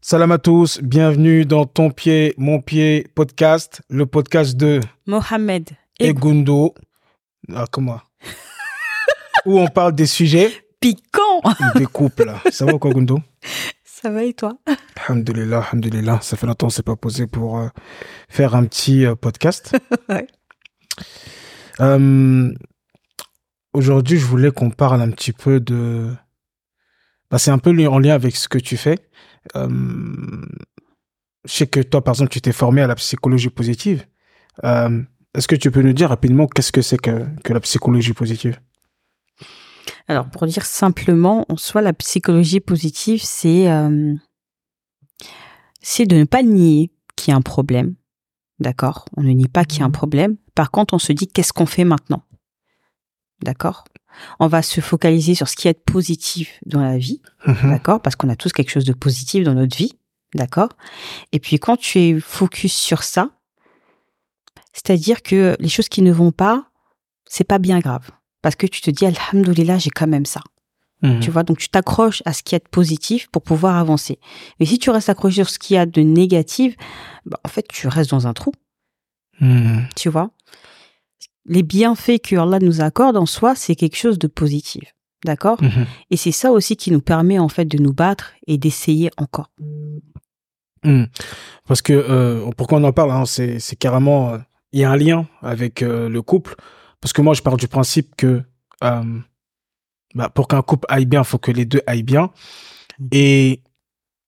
Salam à tous, bienvenue dans Ton Pied, Mon Pied podcast, le podcast de Mohamed et Gundo. Ah, comment? Où on parle des sujets piquants des couples. Ça va quoi, Gundo Ça va et toi? Alhamdulillah, alhamdulillah. Ça fait longtemps qu'on s'est pas posé pour euh, faire un petit euh, podcast. Ouais. Euh, Aujourd'hui, je voulais qu'on parle un petit peu de... Bah, c'est un peu en lien avec ce que tu fais. Euh, je sais que toi, par exemple, tu t'es formé à la psychologie positive. Euh, Est-ce que tu peux nous dire rapidement qu'est-ce que c'est que, que la psychologie positive? Alors, pour dire simplement, en soi, la psychologie positive, c'est euh, c'est de ne pas nier qu'il y a un problème. D'accord? On ne nie pas qu'il y a un problème. Par contre, on se dit qu'est-ce qu'on fait maintenant? D'accord? On va se focaliser sur ce qui est de positif dans la vie. Mhm. D'accord Parce qu'on a tous quelque chose de positif dans notre vie. D'accord Et puis quand tu es focus sur ça, c'est-à-dire que les choses qui ne vont pas, c'est pas bien grave. Parce que tu te dis, Alhamdoulilah, j'ai quand même ça. Mhm. Tu vois, donc tu t'accroches à ce qui y a de positif pour pouvoir avancer. Mais si tu restes accroché sur ce qu'il y a de négatif, bah, en fait, tu restes dans un trou, Mhm. tu vois? Les bienfaits que Allah nous accorde en soi, c'est quelque chose de positif. D'accord? Mhm. Et c'est ça aussi qui nous permet en fait de nous battre et d'essayer encore. Hmm. Parce que euh, pourquoi on en parle, hein, c'est carrément euh, il y a un lien avec euh, le couple. Parce que moi, je pars du principe que bah, pour qu'un couple aille bien, il faut que les deux aillent bien. Et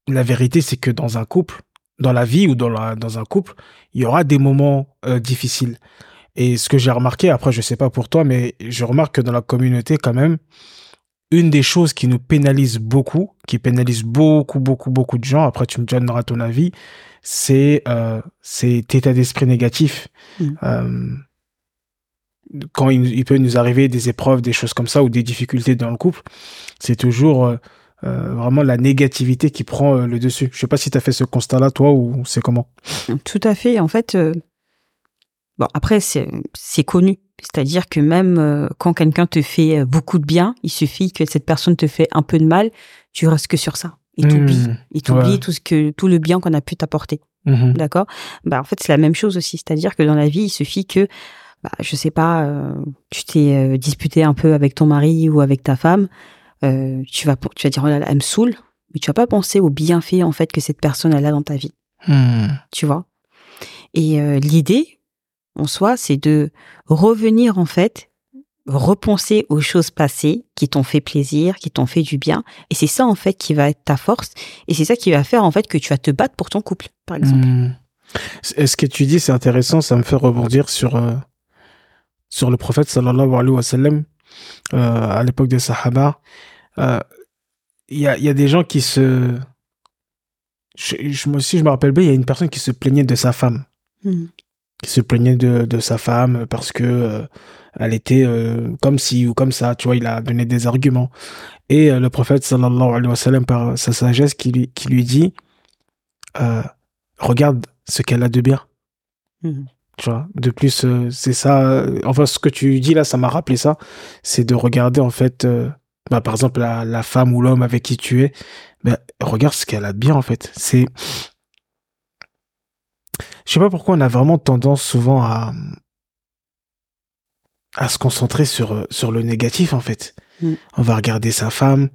la vérité, c'est que dans un couple, dans la vie ou dans la dans un couple, il y aura des moments difficiles. Et ce que j'ai remarqué, après, je sais pas pour toi, mais je remarque que dans la communauté, quand même, une des choses qui nous pénalise beaucoup, qui pénalise beaucoup, beaucoup, beaucoup de gens, après tu me donneras ton avis, c'est euh, cet état d'esprit négatif. Mm. Euh, quand il, il peut nous arriver des épreuves, des choses comme ça, ou des difficultés dans le couple, c'est toujours euh, euh, vraiment la négativité qui prend le dessus. Je sais pas si tu as fait ce constat-là, toi, ou c'est comment? Tout à fait. En fait, bon après c'est connu, c'est-à-dire que même euh, quand quelqu'un te fait euh, beaucoup de bien, il suffit que cette personne te fait un peu de mal, tu restes que sur ça. Il t'oublie, Mm. il t'oublie Ouais. tout ce que tout le bien qu'on a pu t'apporter. Mhm. D'accord? Bah en fait, c'est la même chose aussi, c'est-à-dire que dans la vie, il suffit que bah je sais pas, euh, tu t'es euh, disputé un peu avec ton mari ou avec ta femme, tu vas tu vas dire oh là là, elle me saoule, mais tu vas pas penser aux bienfaits en fait que cette personne elle a dans ta vie Hmm. tu vois? Et l'idée, en soi, c'est de revenir en fait, repenser aux choses passées qui t'ont fait plaisir, qui t'ont fait du bien. Et c'est ça en fait qui va être ta force. Et c'est ça qui va faire en fait que tu vas te battre pour ton couple, par exemple. Hmm. Et Ce que tu dis, c'est intéressant, ça me fait rebondir sur, euh, sur le prophète sallallahu alayhi wa sallam, euh, à l'époque des Sahaba. Euh, Il y, a, y a des gens qui se. Je, je, je me rappelle bien, il y a une personne qui se plaignait de sa femme. Mhm. Qui se plaignait de, de sa femme parce que euh, elle était euh, comme ci ou comme ça. Tu vois, il a donné des arguments. Et euh, le prophète sallallahu alayhi wa sallam, par sa sagesse, qui lui, qui lui dit Regarde ce qu'elle a de bien. Mhm. Tu vois, de plus, c'est ça. enfin, ce que tu dis là, ça m'a rappelé ça. C'est de regarder, en fait, bah, par exemple, la, la femme ou l'homme avec qui tu es. bah, regarde ce qu'elle a de bien, en fait. C'est. Je sais pas pourquoi on a vraiment tendance souvent à. à se concentrer sur, euh, sur le négatif, en fait. Mm. On va regarder sa femme.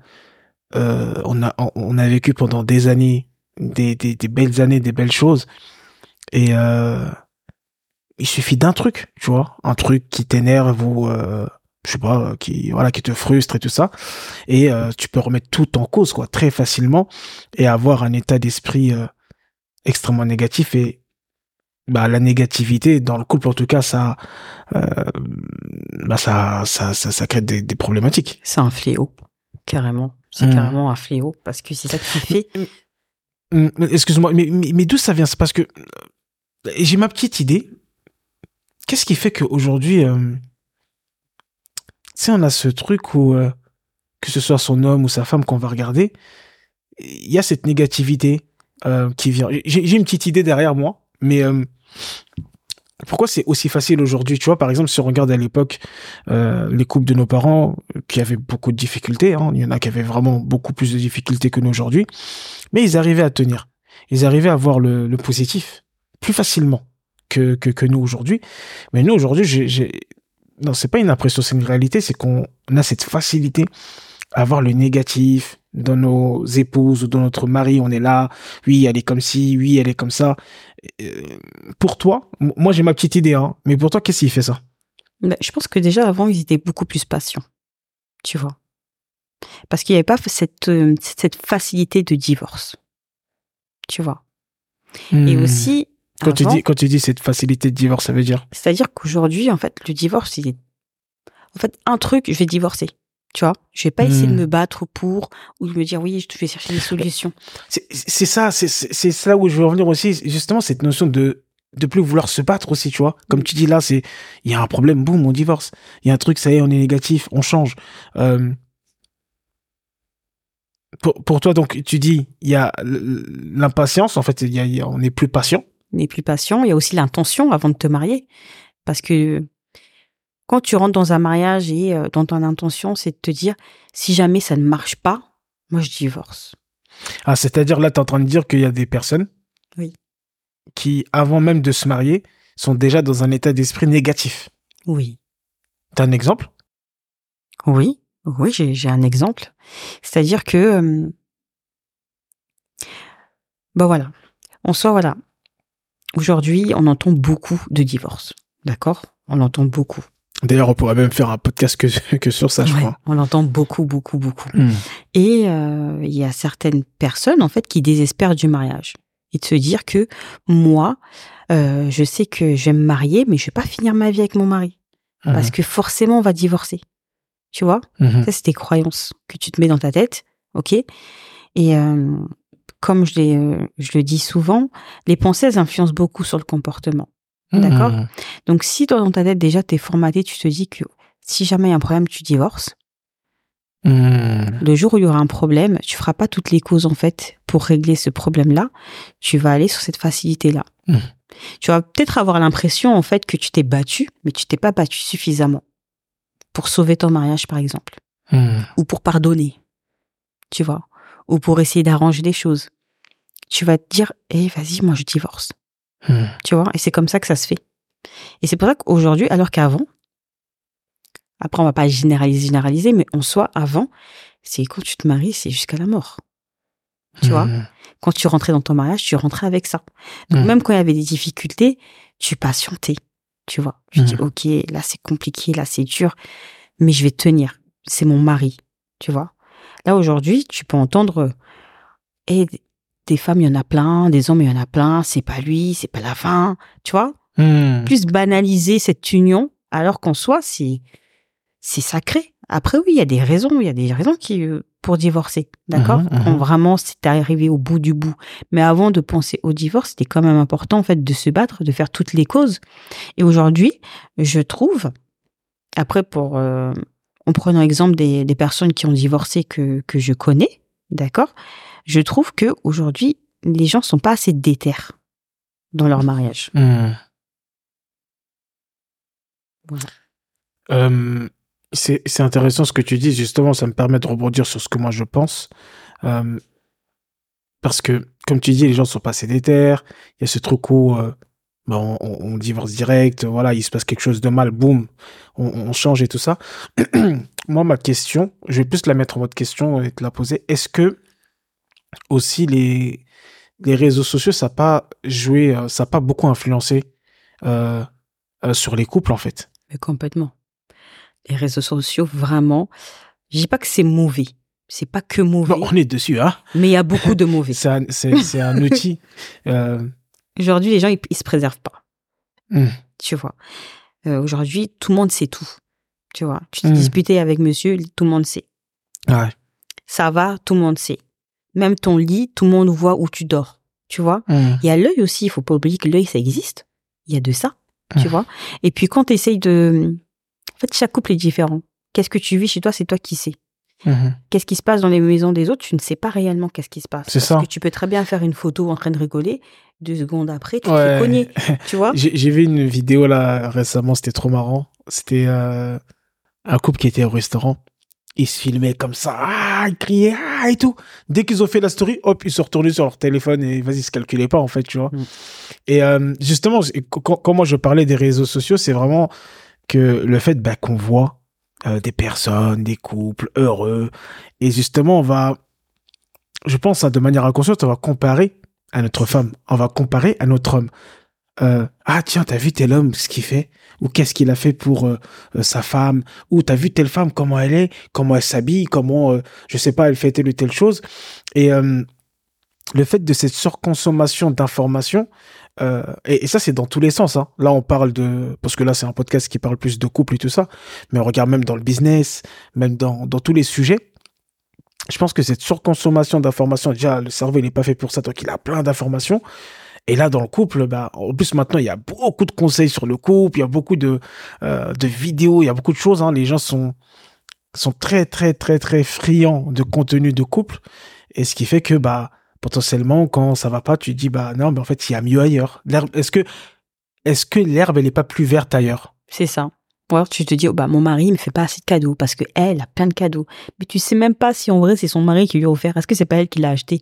euh, on, a, on, a vécu pendant des années, des, des, des belles années, des belles choses. Et. Euh, il suffit d'un truc, tu vois, un truc qui t'énerve ou euh, je sais pas, qui voilà, qui te frustre et tout ça, et tu peux remettre tout en cause quoi, très facilement et avoir un état d'esprit extrêmement négatif et bah la négativité dans le couple en tout cas ça euh, bah ça ça ça, ça crée des, des problématiques. C'est un fléau, carrément. C'est Mhm. carrément un fléau parce que c'est ça qui fait. Excuse-moi, mais, mais, mais d'où ça vient? C'est parce que euh, j'ai ma petite idée. Qu'est-ce qui fait qu'aujourd'hui, euh, tu sais, on a ce truc où, euh, que ce soit son homme ou sa femme qu'on va regarder, il y a cette négativité qui vient. J'ai j'ai une petite idée derrière moi, mais euh, pourquoi c'est aussi facile aujourd'hui Tu vois, par exemple, si on regarde à l'époque euh, les couples de nos parents qui avaient beaucoup de difficultés, hein, il y en a qui avaient vraiment beaucoup plus de difficultés que nous aujourd'hui, mais ils arrivaient à tenir. Ils arrivaient à voir le, positif plus facilement que, que, nous aujourd'hui. Mais nous, aujourd'hui, j'ai... non, c'est pas une impression, c'est une réalité, c'est qu'on a cette facilité à voir le négatif dans nos épouses ou dans notre mari. On est là, oui, elle est comme ci, oui, elle est comme ça. Euh, pour toi, moi j'ai ma petite idée, hein, mais pour toi, qu'est-ce qui fait ça? Ben, je pense que déjà avant, ils étaient beaucoup plus patients. Tu vois. Parce qu'il n'y avait pas cette, euh, cette facilité de divorce. Tu vois. Et Hmm. aussi. Quand tu, dis, quand tu dis cette facilité de divorce, ça veut dire? C'est-à-dire qu'aujourd'hui, en fait, le divorce, il est. En fait, un truc, je vais divorcer. Tu vois, je vais pas essayer de Hmm. me battre pour ou de me dire oui, je vais chercher des solutions. C'est ça, c'est là où je veux revenir aussi, justement, cette notion de de plus vouloir se battre aussi, tu vois. Comme tu dis là, c'est il y a un problème, boum, on divorce. Il y a un truc, ça y est, on est négatif, on change. Euh, pour, pour toi, donc, tu dis, il y a l'impatience, en fait, il y a, il y a- on est plus patient. On est plus patient. Il y a aussi l'intention avant de te marier, parce que quand tu rentres dans un mariage et euh, dans ton intention, c'est de te dire si jamais ça ne marche pas, moi je divorce. Ah, c'est-à-dire là, tu es en train de dire qu'il y a des personnes Oui. qui, avant même de se marier, sont déjà dans un état d'esprit négatif. Oui. T'as un exemple? Oui, oui, j'ai un exemple. C'est-à-dire que, euh, bah voilà, en soi, voilà. Aujourd'hui, on entend beaucoup de divorces, d'accord? On entend beaucoup. D'ailleurs, on pourrait même faire un podcast que, que sur ça, je crois. on entend beaucoup, beaucoup, beaucoup. Hmm. Et euh, il y a certaines personnes, en fait, qui désespèrent du mariage. Et de se dire que moi, euh, je sais que je vais me marier, mais je vais pas finir ma vie avec mon mari. Parce que forcément, on va divorcer. Tu vois? Mhm. Ça, c'est des croyances que tu te mets dans ta tête, ok? Et euh, comme je, je le dis souvent, les pensées, elles influencent beaucoup sur le comportement. D'accord. Mhm. Donc, si toi, dans ta tête, déjà, t'es formaté, tu te dis que si jamais il y a un problème, tu divorces. Mhm. Le jour où il y aura un problème, tu feras pas toutes les causes, en fait, pour régler ce problème-là. Tu vas aller sur cette facilité-là. Mhm. Tu vas peut-être avoir l'impression, en fait, que tu t'es battu, mais tu t'es pas battu suffisamment pour sauver ton mariage, par exemple. Ou pour pardonner, tu vois, ou pour essayer d'arranger les choses. Tu vas te dire, eh, vas-y, moi, je divorce, Mhm. tu vois, et c'est comme ça que ça se fait. Et c'est pour ça qu'aujourd'hui, alors qu'avant, après, on va pas généraliser, généraliser, mais en soi, avant, c'est quand tu te maries, c'est jusqu'à la mort. Tu vois, Mhm. quand tu rentrais dans ton mariage, tu rentrais avec ça. Donc, Mhm. même quand il y avait des difficultés, tu patientais, tu vois. Tu dis, ok, là, c'est compliqué, là, c'est dur, mais je vais tenir. C'est mon mari, tu vois. Là, aujourd'hui, tu peux entendre, et des femmes, il y en a plein, des hommes, il y en a plein, c'est pas lui, c'est pas la fin, tu vois? Mhm. Plus banaliser cette union, alors qu'en soi, c'est, c'est sacré. Après, oui, il y a des raisons, il y a des raisons qui, euh, pour divorcer, d'accord? Mhm, mhm. Quand vraiment c'est arrivé au bout du bout. Mais avant de penser au divorce, c'était quand même important, en fait, de se battre, de faire toutes les causes. Et aujourd'hui, je trouve, après, pour, euh, en prenant exemple des, des personnes qui ont divorcé que, que je connais, d'accord? Je trouve que aujourd'hui, les gens sont pas assez déter dans leur mariage. Voilà. Euh, c'est intéressant ce que tu dis, justement, ça me permet de rebondir sur ce que moi je pense. Euh, parce que, comme tu dis, les gens sont pas assez déter, il y a ce truc où euh, ben, on divorce direct, voilà, il se passe quelque chose de mal, boum, on, on change et tout ça. moi, ma question, je vais plus la mettre en mode question et te la poser. Est-ce que aussi les, les réseaux sociaux, ça n'a pas joué, euh, ça n'a pas beaucoup influencé euh, euh, sur les couples, en fait Mais complètement. Les réseaux sociaux, vraiment, je dis pas que c'est mauvais. C'est pas que mauvais, Bon, on est dessus, hein. mais il y a beaucoup de mauvais. C'est un, un outil. Euh, Aujourd'hui, les gens, ils, ils se préservent pas. Hmm. Tu vois. Aujourd'hui, tout le monde sait tout. Tu vois. Tu Hmm. disputé avec monsieur, tout le monde sait. ouais. Ça va, tout le monde sait. Même ton lit, tout le monde voit où tu dors. Tu vois. Hmm. Il y a l'œil aussi, il faut pas oublier que l'œil, ça existe. Il y a de ça. Tu Hmm. vois. Et puis quand tu essayes de... En fait, chaque couple est différent. Qu'est-ce que tu vis chez toi, c'est toi qui sais. Mhm. Qu'est-ce qui se passe dans les maisons des autres Tu ne sais pas réellement qu'est-ce qui se passe. C'est Parce ça. que tu peux très bien faire une photo en train de rigoler. Deux secondes après, tu te Ouais. fais cogner. Tu vois J'ai j'ai vu une vidéo là récemment, c'était trop marrant. C'était euh, un couple qui était au restaurant. Ils se filmaient comme ça, ah, ils criaient, ah, et tout. Dès qu'ils ont fait la story, hop, ils se sont retournés sur leur téléphone et vas-y, ils se calculaient pas, en fait, tu vois. Mm. Et euh, justement, quand, quand moi je parlais des réseaux sociaux, c'est vraiment que le fait bah, qu'on voit euh, des personnes, des couples heureux, et justement, on va, je pense, hein, de manière inconsciente, on va comparer à notre femme, on va comparer à notre homme. Euh, ah tiens, t'as vu tel homme, ce qu'il fait? Ou qu'est-ce qu'il a fait pour euh, sa femme? Ou t'as vu telle femme, comment elle est? Comment elle s'habille? Comment, euh, je sais pas, elle fait telle ou telle chose Et euh, le fait de cette surconsommation d'informations, euh, et, et ça c'est dans tous les sens. Hein. Là on parle de... Parce que là c'est un podcast qui parle plus de couple et tout ça. Mais on regarde même dans le business, même dans, dans tous les sujets. Je pense que cette surconsommation d'informations, déjà le cerveau il n'est pas fait pour ça, donc il a plein d'informations. Et là, dans le couple, bah, en plus maintenant, il y a beaucoup de conseils sur le couple, il y a beaucoup de, euh, de vidéos, il y a beaucoup de choses. Hein. Les gens sont, sont très, très, très, très friands de contenu de couple. Et ce qui fait que, bah, potentiellement, quand ça va pas, tu te dis, bah, non, mais en fait, il y a mieux ailleurs. Est-ce que, est-ce que l'herbe, elle est pas plus verte ailleurs? C'est ça. Ou tu te dis, oh, bah, mon mari il me fait pas assez de cadeaux parce que elle a plein de cadeaux. Mais tu sais même pas si en vrai c'est son mari qui lui a offert. Est-ce que c'est pas elle qui l'a acheté?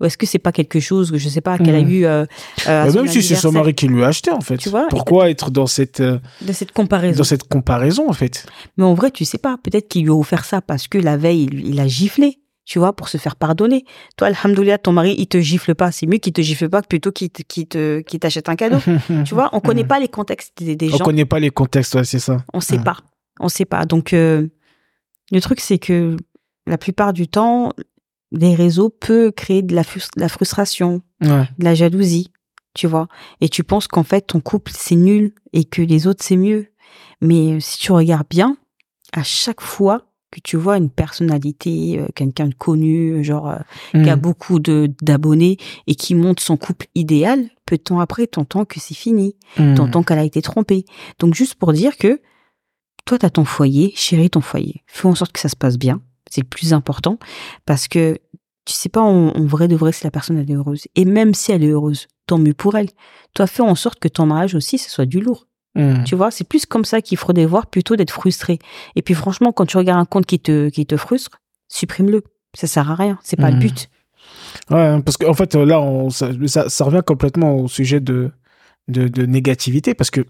Ou est-ce que c'est pas quelque chose que je sais pas qu'elle a Mhm. eu euh, euh, à Mais son même si c'est son mari qui lui a acheté, en fait. Tu vois, Pourquoi être dans cette, euh, de cette comparaison? dans cette comparaison, en fait? Mais en vrai, tu sais pas. Peut-être qu'il lui a offert ça parce que la veille, il, il a giflé, tu vois, pour se faire pardonner. Toi, alhamdoulilah, ton mari, il te gifle pas. C'est mieux qu'il te gifle pas que plutôt qu'il te- qu'il te, qu'il t'achète un cadeau. tu vois, on connaît pas les contextes des, des On gens. connaît pas les contextes, ouais, c'est ça. On sait pas. On sait pas. Donc, euh, le truc, c'est que la plupart du temps, les réseaux peuvent créer de la, frus- de la frustration, Ouais. de la jalousie, tu vois. Et tu penses qu'en fait, ton couple, c'est nul et que les autres, c'est mieux. Mais euh, si tu regardes bien, à chaque fois que tu vois une personnalité, euh, quelqu'un de connu, genre euh, qui a Mhm. beaucoup de d'abonnés et qui monte son couple idéal, peu de temps après, t'entends que c'est fini, Mhm. t'entends qu'elle a été trompée. Donc juste pour dire que toi, t'as ton foyer, chéris ton foyer, fais en sorte que ça se passe bien, c'est le plus important, parce que tu sais pas en, en vrai de vrai si la personne elle est heureuse. Et même si elle est heureuse, tant mieux pour elle. Toi, fais en sorte que ton mariage aussi, ce soit du lourd. Mhm. Tu vois, c'est plus comme ça qu'il faut les voir plutôt d'être frustré. Et puis franchement, quand tu regardes un compte qui te, qui te frustre, supprime-le. Ça sert à rien. C'est pas le Mhm. but. Ouais, parce qu'en fait, là, on, ça, ça, ça revient complètement au sujet de, de, de négativité, parce que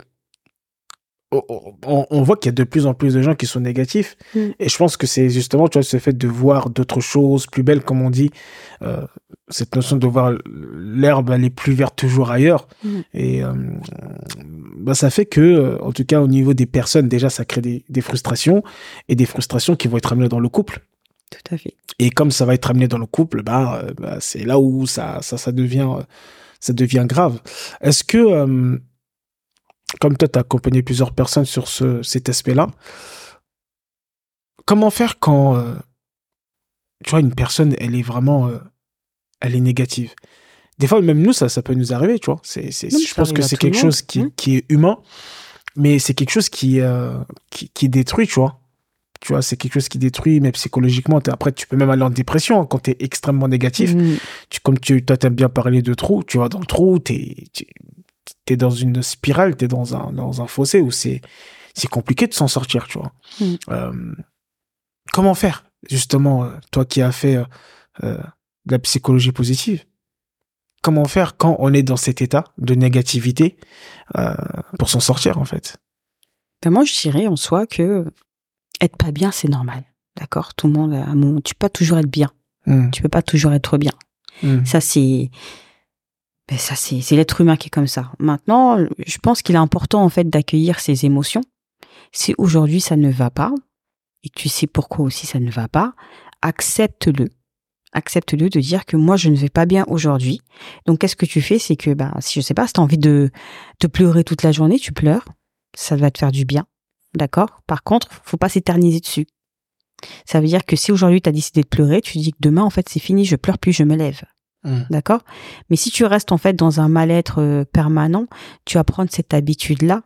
on, voit qu'il y a de plus en plus de gens qui sont négatifs, Mm. et je pense que c'est justement, tu vois, ce fait de voir d'autres choses plus belles, comme on dit, euh, cette notion de voir l'herbe, est plus verte toujours ailleurs, Mm. et euh, bah, ça fait que, euh, en tout cas, au niveau des personnes, déjà, ça crée des, des frustrations, et des frustrations qui vont être amenées dans le couple. Tout à fait. Et comme ça va être amené dans le couple, bah, bah, c'est là où ça, ça, ça devient, ça devient grave. Est-ce que, comme toi, tu as accompagné plusieurs personnes sur ce, cet aspect-là, comment faire quand, euh, tu vois, une personne, elle est vraiment, euh, elle est négative? Des fois, même nous, ça, ça peut nous arriver, tu vois. C'est, c'est, Non, mais je pense que c'est quelque monde. chose qui, Mm. qui est humain, mais c'est quelque chose qui, euh, qui, qui détruit, tu vois. Tu vois, c'est quelque chose qui détruit, mais psychologiquement, t'es- après, tu peux même aller en dépression hein, quand tu es extrêmement négatif. Mm. Tu, comme tu toi, t'aimes bien parler de trou, tu vois, dans le trou, t'es es dans une spirale, t'es dans un, dans un fossé où c'est c'est compliqué de s'en sortir, tu vois. Mm. Euh, comment faire, justement, euh, toi qui as fait euh, de la psychologie positive, comment faire quand on est dans cet état de négativité euh, pour s'en sortir, en fait? Ben, moi, je dirais en soi que être pas bien, c'est normal. D'accord? Tout le monde, à un moment, tu peux pas toujours être bien. Mm. Tu peux pas toujours être bien. Mm. Ça, c'est. Ben, ça, c'est l'être humain qui est comme ça. Maintenant, je pense qu'il est important, en fait, d'accueillir ses émotions. Si aujourd'hui ça ne va pas, et tu sais pourquoi aussi ça ne va pas, accepte-le. Accepte-le de dire que moi, je ne vais pas bien aujourd'hui. Donc, qu'est-ce que tu fais? C'est que, ben, si je sais pas, si tu as envie de, de pleurer toute la journée, tu pleures. Ça va te faire du bien. D'accord? Par contre, faut pas s'éterniser dessus. Ça veut dire que si aujourd'hui tu as décidé de pleurer, tu dis que demain, en fait, c'est fini, je pleure plus, je me lève. Mm. D'accord? Mais si tu restes en fait dans un mal-être euh, permanent, tu vas prendre cette habitude-là,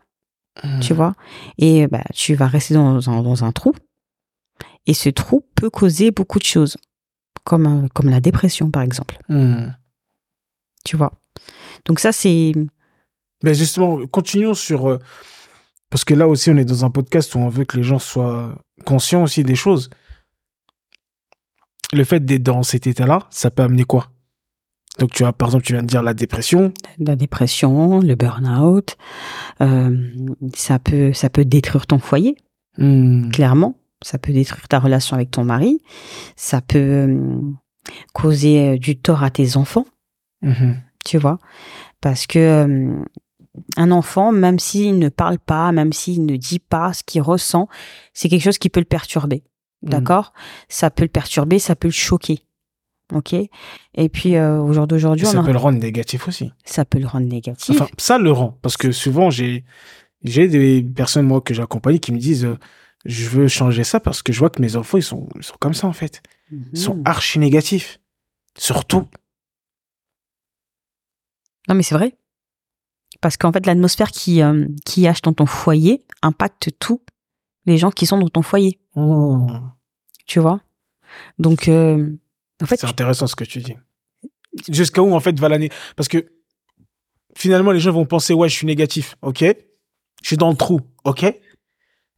Mm. tu vois, et bah, tu vas rester dans un, dans un trou. Et ce trou peut causer beaucoup de choses, comme, euh, comme la dépression, par exemple. Hmm. Tu vois? Donc ça, c'est... Mais justement, continuons sur... euh, parce que là aussi, on est dans un podcast où on veut que les gens soient conscients aussi des choses. Le fait d'être dans cet état-là, ça peut amener quoi? Donc, tu as, par exemple, tu viens de dire la dépression. la dépression, le burn-out. euh, ça, peut, ça peut détruire ton foyer, Hmm. clairement. Ça peut détruire ta relation avec ton mari. Ça peut euh, causer euh, du tort à tes enfants. Mhm. tu vois. Parce que euh, un enfant, même s'il ne parle pas, même s'il ne dit pas ce qu'il ressent, c'est quelque chose qui peut le perturber. Mhm. D'accord? Ça peut le perturber, ça peut le choquer. Ok Et puis, euh, au jour d'aujourd'hui, on Ça en- peut le rendre négatif aussi. ça peut le rendre négatif. Enfin, ça le rend. Parce que souvent, j'ai j'ai des personnes, moi, que j'accompagne qui me disent euh, je veux changer ça parce que je vois que mes enfants, ils sont, ils sont comme ça, en fait. Ils sont Mhm. archi négatifs. Surtout. Non, mais c'est vrai. Parce qu'en fait, l'atmosphère qui, euh, qui hache dans ton foyer impacte tous les gens qui sont dans ton foyer. Tu vois? Donc, euh, en fait, C'est intéressant ce que tu dis. Jusqu'à où, en fait, va l'année? Parce que finalement, les gens vont penser, ouais, je suis négatif, ok? Je suis dans le trou, ok?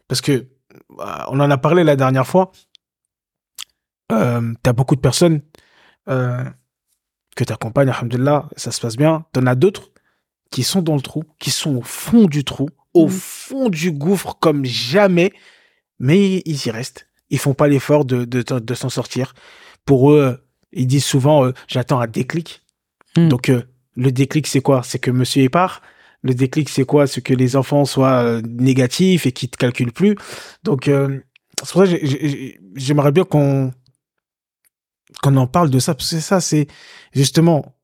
Parce que, bah, on en a parlé la dernière fois. Euh, T'as beaucoup de personnes euh, que t'accompagnes, alhamdoulilah, ça se passe bien. T'en as d'autres qui sont dans le trou, qui sont au fond du trou, au Mhm. fond du gouffre comme jamais, mais ils y restent. Ils font pas l'effort de, de, de s'en sortir. Pour eux, ils disent souvent, euh, j'attends un déclic. Mhm. Donc, euh, le déclic, c'est quoi? C'est que monsieur est part. Le déclic, c'est quoi? C'est que les enfants soient euh, négatifs et qu'ils te calculent plus. Donc, c'est pour ça que j'ai- j'ai- j'aimerais bien qu'on qu'on en parle de ça. Parce que ça, c'est justement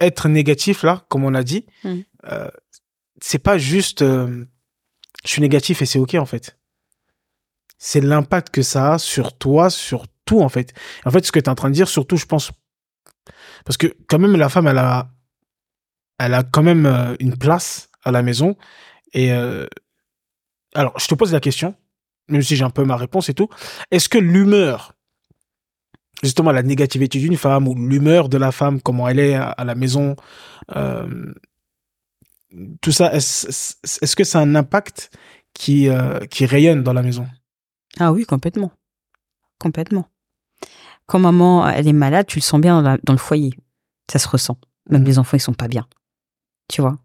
être négatif, là, comme on a dit. Mhm. euh, c'est pas juste euh, je suis négatif et c'est OK, en fait. C'est l'impact que ça a sur toi, sur tout, en fait. En fait, ce que tu es en train de dire, surtout, je pense, parce que quand même, la femme, elle a, elle a quand même euh, une place à la maison. Et euh, alors, je te pose la question, même si j'ai un peu ma réponse et tout. Est-ce que l'humeur, justement, la négativité d'une femme ou l'humeur de la femme, comment elle est à, la maison, euh, tout ça, est-ce est-ce que c'est un impact qui, qui rayonne dans la maison? Ah oui, complètement. Complètement. Quand maman, elle est malade, tu le sens bien dans, la- dans le foyer. Ça se ressent. Même les enfants, ils sont pas bien. Tu vois?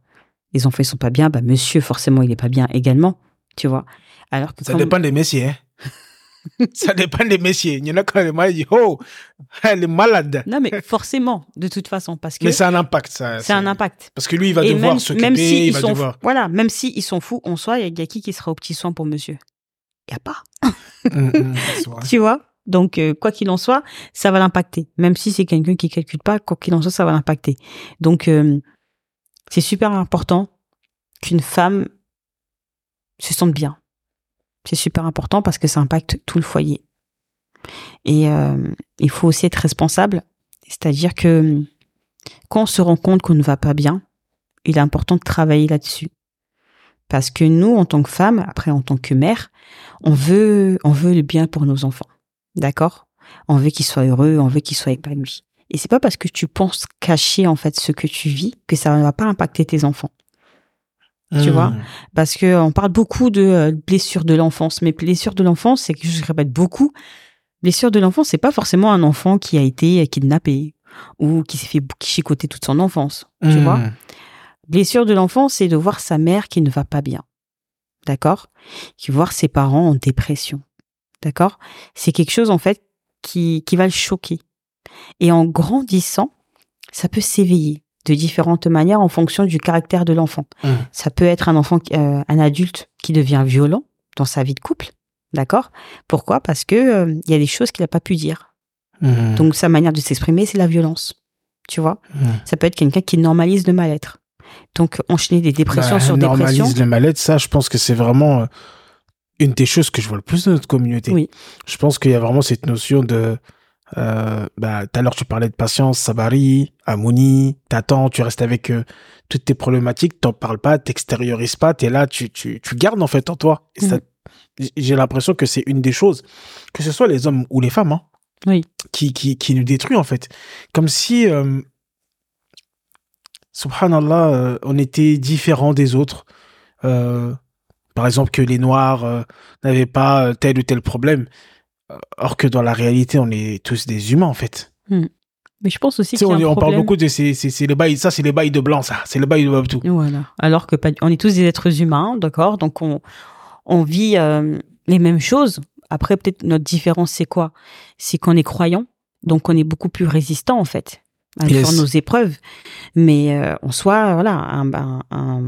Les enfants, ils sont pas bien. Bah, monsieur, forcément, il est pas bien également. Tu vois? Alors que Ça dépend des messieurs. Hein. ça dépend des messieurs. Il y en a quand même ils disent Oh, elle est malade. Non, mais forcément, de toute façon, parce que Mais c'est un impact, ça. c'est un impact. Parce que lui, il va Et devoir même, s'occuper, même si il ils va sont, devoir. voilà, même si ils sont fous en soi, il y a- qui qui sera au petit soin pour monsieur Il y a pas. C'est vrai. Tu vois? Donc, euh, quoi qu'il en soit, ça va l'impacter. Même si c'est quelqu'un qui calcule pas, quoi qu'il en soit, ça va l'impacter. Donc, euh, c'est super important qu'une femme se sente bien. C'est super important parce que ça impacte tout le foyer. Et euh, il faut aussi être responsable. C'est-à-dire que quand on se rend compte qu'on ne va pas bien, il est important de travailler là-dessus. Parce que nous, en tant que femme, après en tant que mère, on veut, on veut le bien pour nos enfants. D'accord? On veut qu'ils soient heureux, on veut qu'ils soient épanouis. Et c'est pas parce que tu penses cacher en fait ce que tu vis que ça ne va pas impacter tes enfants. Tu vois? Hum. Parce que on parle beaucoup de euh, blessures de l'enfance, mais blessures de l'enfance, c'est que je répète beaucoup. Blessure de l'enfance, c'est pas forcément un enfant qui a été kidnappé ou qui s'est fait chicoter toute son enfance. Tu Hum. vois? Blessure de l'enfant, c'est de voir sa mère qui ne va pas bien. D'accord? Qui voir ses parents en dépression. D'accord? C'est quelque chose, en fait, qui, qui va le choquer. Et en grandissant, ça peut s'éveiller de différentes manières en fonction du caractère de l'enfant. Hum. Ça peut être un enfant, euh, un adulte qui devient violent dans sa vie de couple. D'accord? Pourquoi? Parce que euh, il y a des choses qu'il n'a pas pu dire. Hum. Donc sa manière de s'exprimer, c'est la violence. Tu vois? Hum. ça peut être quelqu'un qui normalise le mal-être. Donc, enchaîner des dépressions Bah, sur normalise dépression. le mal-être, ça, je pense que c'est vraiment euh, une des choses que je vois le plus dans notre communauté. Oui. Je pense qu'il y a vraiment cette notion de. Euh, bah, tout à l'heure, tu parlais de patience, sabari, harmonie, t'attends, tu restes avec euh, toutes tes problématiques, t'en parles pas, t'extériorises pas, t'es là, tu, tu, tu gardes en fait en toi. Et ça, Mhm. j'ai l'impression que c'est une des choses, que ce soit les hommes ou les femmes, hein, Oui. qui, qui, qui nous détruit en fait. Comme si, euh, subhanallah, euh, on était différents des autres. Euh, par exemple, que les Noirs euh, n'avaient pas euh, tel ou tel problème. Or que dans la réalité, on est tous des humains en fait. Mais je pense aussi y on, on parle problème. beaucoup de les bails, ça c'est les bails de blanc, ça, c'est les bails de tout. Voilà. Alors que on est tous des êtres humains, d'accord? Donc on, on vit euh, les mêmes choses. Après, peut-être notre différence, c'est quoi? C'est qu'on est croyant, donc on est beaucoup plus résistant en fait à Yes. nos épreuves. Mais euh, en soi, voilà, un, un, un,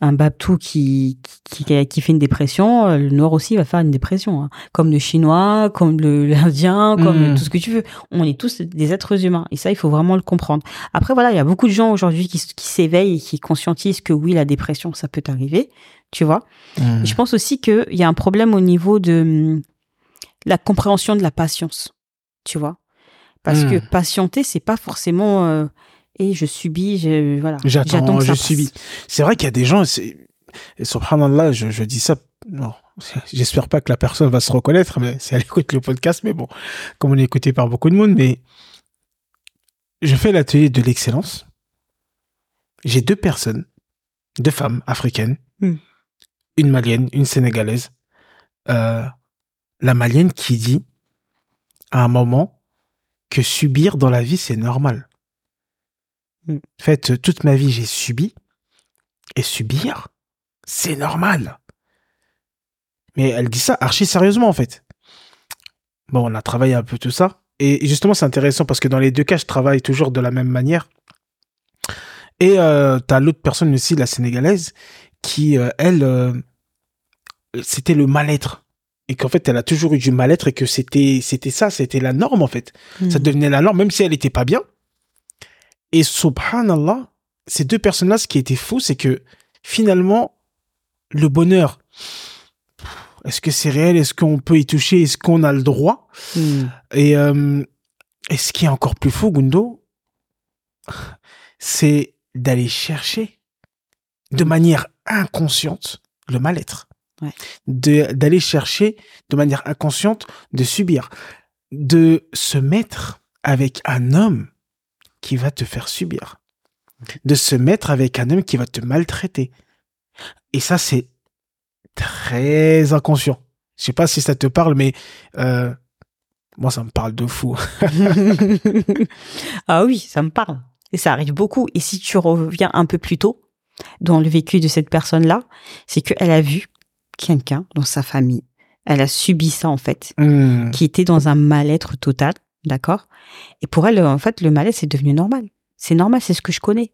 un Babtou qui, qui, qui fait une dépression, euh, le noir aussi va faire une dépression. hein. Comme le chinois, comme le l'indien, comme Mm. tout ce que tu veux. On est tous des êtres humains. Et ça, il faut vraiment le comprendre. Après, voilà, il y a beaucoup de gens aujourd'hui qui, s'éveillent et qui conscientisent que oui, la dépression, ça peut arriver. Tu vois Mm. Et Je pense aussi qu'il y a un problème au niveau de la compréhension de la patience. Tu vois Parce Mm. que patienter, c'est pas forcément. euh, et je subis, je, voilà. J'attends, je passe. subis. C'est vrai qu'il y a des gens, et subhanallah, je, je dis ça, non, j'espère pas que la personne va se reconnaître, mais si elle écoute le podcast, mais bon, comme on est écouté par beaucoup de monde, mais je fais l'atelier de l'excellence. J'ai deux personnes, deux femmes africaines, Hmm. une malienne, une sénégalaise. Euh, la malienne qui dit à un moment que subir dans la vie, c'est normal. Hmm. En fait, toute ma vie, j'ai subi. Et subir, c'est normal. Mais elle dit ça archi sérieusement, en fait. Bon, on a travaillé un peu tout ça. Et justement, c'est intéressant parce que dans les deux cas, je travaille toujours de la même manière. Et euh, t'as l'autre personne aussi, la sénégalaise, qui, euh, elle, euh, c'était le mal-être. Et qu'en fait, elle a toujours eu du mal-être et que c'était, c'était ça, c'était la norme, en fait. Ça Mhm. devenait la norme, même si elle était pas bien. Et subhanallah, ces deux personnes-là, ce qui était fou, c'est que finalement, le bonheur, est-ce que c'est réel? Est-ce qu'on peut y toucher? Est-ce qu'on a le droit? Et, euh, et ce qui est encore plus fou, Gundo, c'est d'aller chercher de manière inconsciente le mal-être. Ouais. D'aller chercher de manière inconsciente de subir. De se mettre avec un homme qui va te faire subir. De se mettre avec un homme qui va te maltraiter. Et ça, c'est très inconscient. Je sais pas si ça te parle, mais euh, moi, ça me parle de fou. ah oui, ça me parle. Et ça arrive beaucoup. Et si tu reviens un peu plus tôt dans le vécu de cette personne-là, c'est qu'elle a vu quelqu'un dans sa famille. Elle a subi ça, en fait, Hmm. qui était dans un mal-être total. D'accord? Et pour elle, en fait, le mal-être, c'est devenu normal. C'est normal, c'est ce que je connais.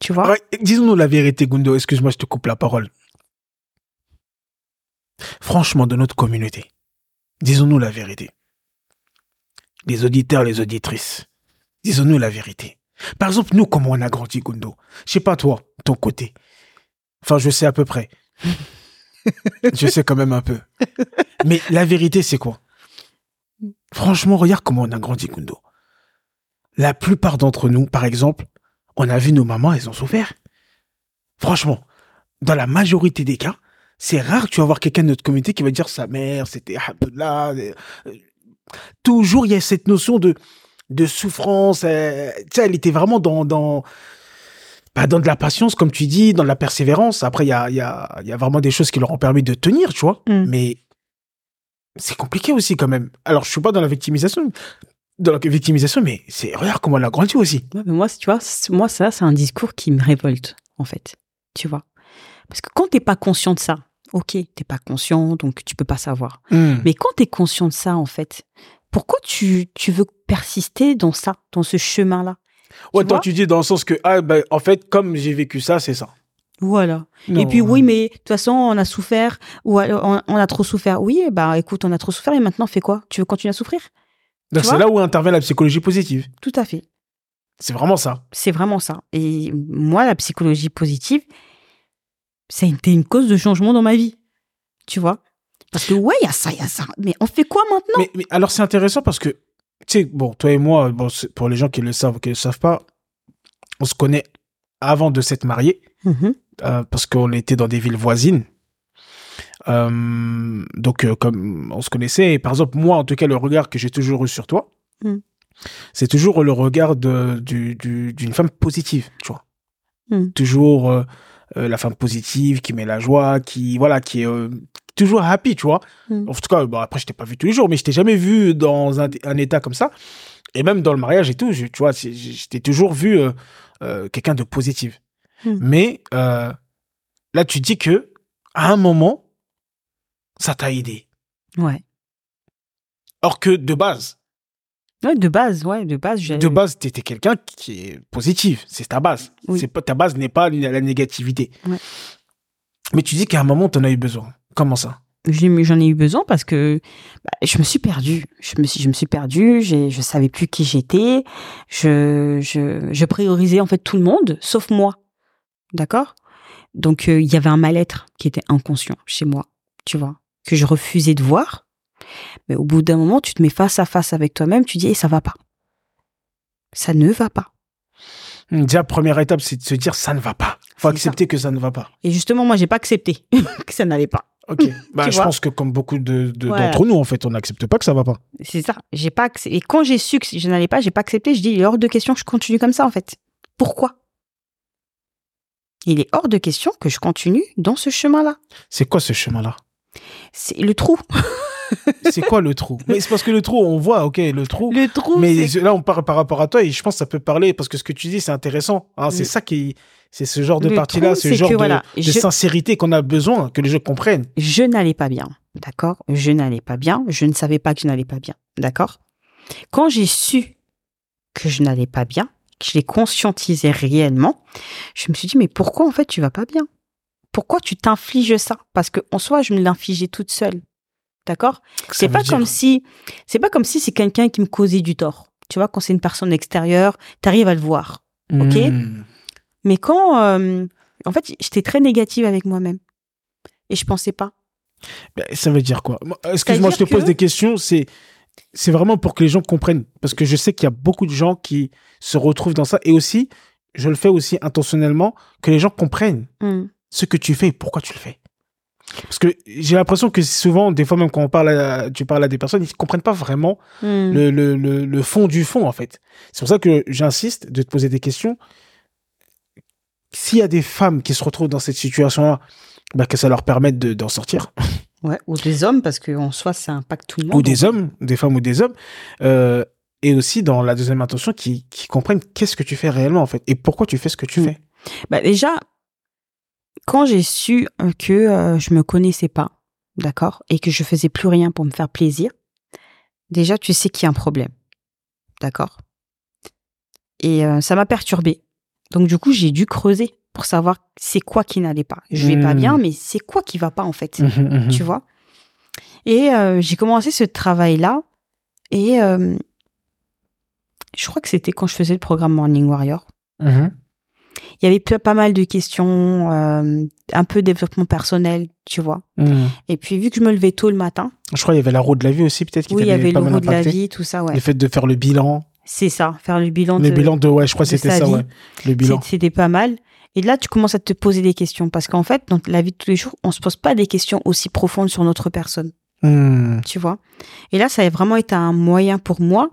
Tu vois? Ouais, Disons-nous la vérité, Gundo. Excuse-moi, je te coupe la parole. Franchement, de notre communauté, disons-nous la vérité. Les auditeurs, les auditrices, disons-nous la vérité. Par exemple, nous, comment on a grandi, Gundo? Je sais pas toi, ton côté. Enfin, je sais à peu près. je sais quand même un peu. Mais la vérité, c'est quoi? Franchement, regarde comment on a grandi, Gundo. La plupart d'entre nous, par exemple, on a vu nos mamans, elles ont souffert. Franchement, dans la majorité des cas, c'est rare que tu vas voir quelqu'un de notre communauté qui va dire sa mère, c'était là. Toujours, il y a cette notion de, de souffrance. euh, tu sais, elle était vraiment dans, dans, bah, dans de la patience, comme tu dis, dans de la persévérance. Après, il y a, y, a, y a vraiment des choses qui leur ont permis de tenir, tu vois. Mm. Mais c'est compliqué aussi, quand même. Alors, je suis pas dans la victimisation, dans la victimisation, mais c'est, regarde comment elle a grandi aussi. Ouais, mais moi, tu vois, moi, ça, c'est un discours qui me révolte, en fait. Tu vois? Parce que quand t'es pas conscient de ça, ok, t'es pas conscient, donc tu peux pas savoir. Mm. Mais quand t'es conscient de ça, en fait, pourquoi tu, tu veux persister dans ça, dans ce chemin-là? Ouais, Tu toi, tu dis dans le sens que, ah, ben, en fait, comme j'ai vécu ça, c'est ça. Voilà. Et puis oui, mais de toute façon, on a souffert, ou on, on a trop souffert. Oui, bah écoute, on a trop souffert et maintenant, fais quoi? Tu veux continuer à souffrir? Donc, tu c'est là où intervient la psychologie positive. Tout à fait. C'est vraiment ça. C'est vraiment ça. Et moi, la psychologie positive, ça a été une cause de changement dans ma vie. Tu vois? Parce que ouais, il y a ça, il y a ça. Mais on fait quoi maintenant? Mais, mais alors, c'est intéressant parce que, tu sais, bon, toi et moi, bon, pour les gens qui le savent ou qui ne le savent pas, on se connaît avant de s'être mariés, Mhm. Euh, parce qu'on était dans des villes voisines. Euh, donc, euh, comme on se connaissait, et par exemple, moi, en tout cas, le regard que j'ai toujours eu sur toi, Mm. c'est toujours le regard de, du, du- d'une femme positive, tu vois. Mm. Toujours euh, la femme positive qui met la joie, qui, voilà, qui est toujours happy, tu vois. Mm. En tout cas, bon, après, je t'ai pas vu tous les jours, mais je t'ai jamais vu dans un, un état comme ça. Et même dans le mariage et tout, je- tu vois, je t'ai toujours vu quelqu'un de positif. Mm. Mais euh, là, tu dis que à un moment, ça t'a aidé. Ouais. Or que de base, Ouais, de base, ouais, de base, de base, t'étais quelqu'un qui est positif. C'est ta base. Oui. C'est pas ta base n'est pas la négativité. Ouais. Mais tu dis qu'à un moment, t'en as eu besoin. Comment ça? J'en ai eu besoin parce que bah, je me suis perdue. Je me suis, je me suis perdue. Je savais plus qui j'étais. Je, je, je priorisais en fait tout le monde, sauf moi. D'accord? Donc euh, il y avait un mal-être qui était inconscient chez moi, tu vois, que je refusais de voir. Mais au bout d'un moment, tu te mets face à face avec toi-même. Tu dis, eh, ça va pas. Ça ne va pas. Déjà, première étape, c'est de se dire ça ne va pas. Faut C'est accepter que ça ne va pas. Et justement, moi, j'ai pas accepté que ça n'allait pas. Ok. Bah, je pense que comme beaucoup de, de- Voilà. d'entre nous, en fait, on n'accepte pas que ça va pas. C'est ça. J'ai pas Et quand j'ai su que je n'allais pas, j'ai pas accepté. Je dis, il est hors de question que je continue comme ça, en fait. Pourquoi? Il est hors de question que je continue dans ce chemin-là. C'est quoi ce chemin-là? C'est le trou. C'est quoi le trou? Mais c'est parce que le trou, on voit, ok, le trou. Le trou. Mais là, on parle par rapport à toi et je pense que ça peut parler parce que ce que tu dis, c'est intéressant. hein. c'est Le- ça qui, c'est ce genre de partie-là, ce genre que, de, voilà, de je- sincérité qu'on a besoin, que les gens comprennent. je n'allais pas bien. D'accord? Je n'allais pas bien. Je ne savais pas que je n'allais pas bien. D'accord? Quand j'ai su que je n'allais pas bien, que je l'ai conscientisé réellement, je me suis dit, mais pourquoi en fait tu vas pas bien? Pourquoi tu t'infliges ça? Parce que en soi, je me l'infligeais toute seule. D'accord? C'est pas dire- comme si, c'est pas comme si c'est quelqu'un qui me causait du tort. Tu vois, quand c'est une personne extérieure, t'arrives à le voir. ok? Hmm. Mais quand, euh, en fait, j'étais très négative avec moi-même. Et je pensais pas. Ça veut dire quoi? Moi, Excuse-moi, je te pose que- des questions. C'est c'est vraiment pour que les gens comprennent, parce que je sais qu'il y a beaucoup de gens qui se retrouvent dans ça, et aussi, je le fais aussi intentionnellement, que les gens comprennent Hmm. ce que tu fais, et pourquoi tu le fais. Parce que j'ai l'impression que souvent, des fois même quand on parle, à- tu parles à des personnes, ils comprennent pas vraiment Hmm. le, le, le, le fond du fond, en fait. C'est pour ça que j'insiste de te poser des questions. S'il y a des femmes qui se retrouvent dans cette situation-là, bah, que ça leur permette de- d'en sortir. Ouais, ou des hommes, parce qu'en soi, ça impacte tout le monde. ou des hommes, des femmes ou des hommes, euh, et aussi dans la deuxième intention, qui, qui comprennent qu'est-ce que tu fais réellement, en fait, et pourquoi tu fais ce que tu Mm. fais. Bah, déjà, quand j'ai su euh, que euh, je me connaissais pas, d'accord, et que je faisais plus rien pour me faire plaisir, déjà, tu sais qu'il y a un problème. D'accord? Et euh, ça m'a perturbée. Donc, du coup, j'ai dû creuser pour savoir c'est quoi qui n'allait pas. Je vais pas Mm. bien, mais c'est quoi qui va pas, en fait Mhm, tu vois? Et euh, j'ai commencé ce travail-là. Et euh, je crois que c'était quand je faisais le programme Morning Warrior. mhm. Il y avait pas mal de questions, euh, un peu développement personnel, tu vois? Mhm. Et puis vu que je me levais tôt le matin, Je crois qu'il y avait la roue de la vie aussi, peut-être, qui oui, il y avait mal roue de la vie, tout ça, ouais. Le fait de faire le bilan, C'est ça, faire le bilan. le de- bilan de, ouais, je crois que c'était ça, ouais, le bilan. C'était pas mal. Et là, tu commences à te poser des questions. Parce qu'en fait, dans la vie de tous les jours, on se pose pas des questions aussi profondes sur notre personne. Mhm. tu vois? Et là, ça a vraiment été un moyen pour moi,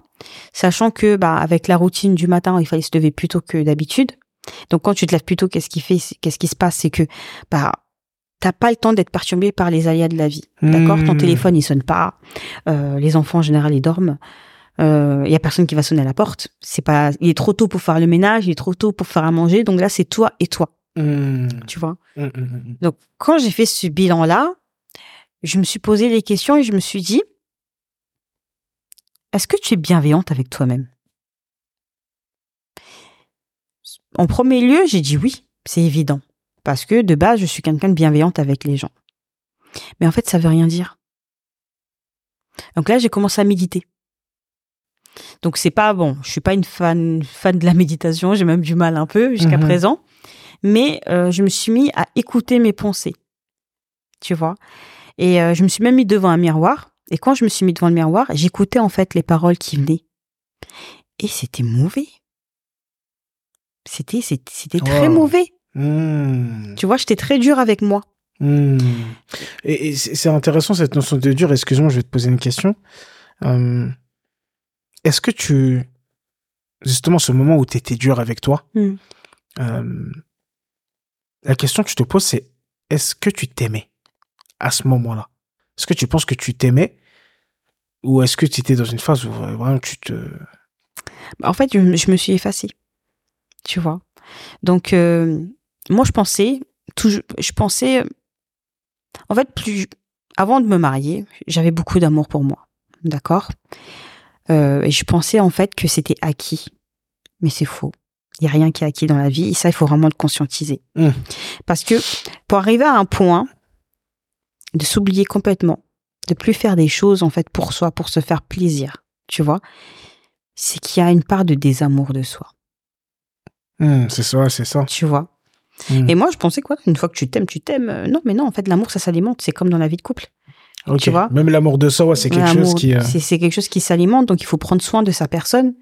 sachant que bah avec la routine du matin, il fallait se lever plus tôt que d'habitude. Donc quand tu te lèves plus tôt, qu'est-ce qui fait Qu'est-ce qui se passe? C'est que bah t'as pas le temps d'être perturbé par les aléas de la vie. D'accord? Ton Mhm. téléphone il sonne pas. Euh, les enfants en général ils dorment. Il y a personne qui va sonner à la porte. C'est pas. Il est trop tôt pour faire le ménage. Il est trop tôt pour faire à manger. Donc là, c'est toi et toi. Mhm. Tu vois? Mhm, mhm. donc, quand j'ai fait ce bilan-là, je me suis posé des questions et je me suis dit, est-ce que tu es bienveillante avec toi-même? En premier lieu, j'ai dit oui, c'est évident. Parce que de base, je suis quelqu'un de bienveillante avec les gens. Mais en fait, ça veut rien dire. Donc là, j'ai commencé à méditer. Donc c'est pas bon, je suis pas une fan fan de la méditation, j'ai même du mal un peu jusqu'à Mhm. présent, mais euh, je me suis mis à écouter mes pensées. Tu vois? Et euh, je me suis même mis devant un miroir et quand je me suis mis devant le miroir, j'écoutais en fait les paroles qui venaient. Et c'était mauvais. C'était c'était très mauvais. Mhm. Tu vois, j'étais très dure avec moi. Hmm. Et, et c'est c'est intéressant cette notion de dur. Excuse-moi, je vais te poser une question. Euh, Est-ce que tu, justement, ce moment où tu étais dur avec toi, Hmm. euh, la question que je te pose, c'est est-ce que tu t'aimais à ce moment-là? Est-ce que tu penses que tu t'aimais ou est-ce que tu étais dans une phase où vraiment tu te... Bah, En fait, je, me- je me suis effacée. Tu vois. Donc, euh, moi, je pensais, toujours, je pensais, en fait, plus, avant de me marier, j'avais beaucoup d'amour pour moi. D'accord? Et je pensais, en fait, que c'était acquis. Mais c'est faux. Il n'y a rien qui est acquis dans la vie. Et ça, il faut vraiment le conscientiser. Mm. Parce que pour arriver à un point de s'oublier complètement, de plus faire des choses, en fait, pour soi, pour se faire plaisir, tu vois, c'est qu'il y a une part de désamour de soi, Hmm, c'est ça, c'est ça. tu vois. Hmm. Et moi, je pensais quoi? Une fois que tu t'aimes, tu t'aimes. Euh, Non, mais non, en fait, l'amour, ça s'alimente. C'est comme dans la vie de couple. Ok. tu vois Même l'amour de soi, ouais, c'est quelque chose qui... euh, C'est c'est quelque chose qui s'alimente, donc il faut prendre soin de sa personne.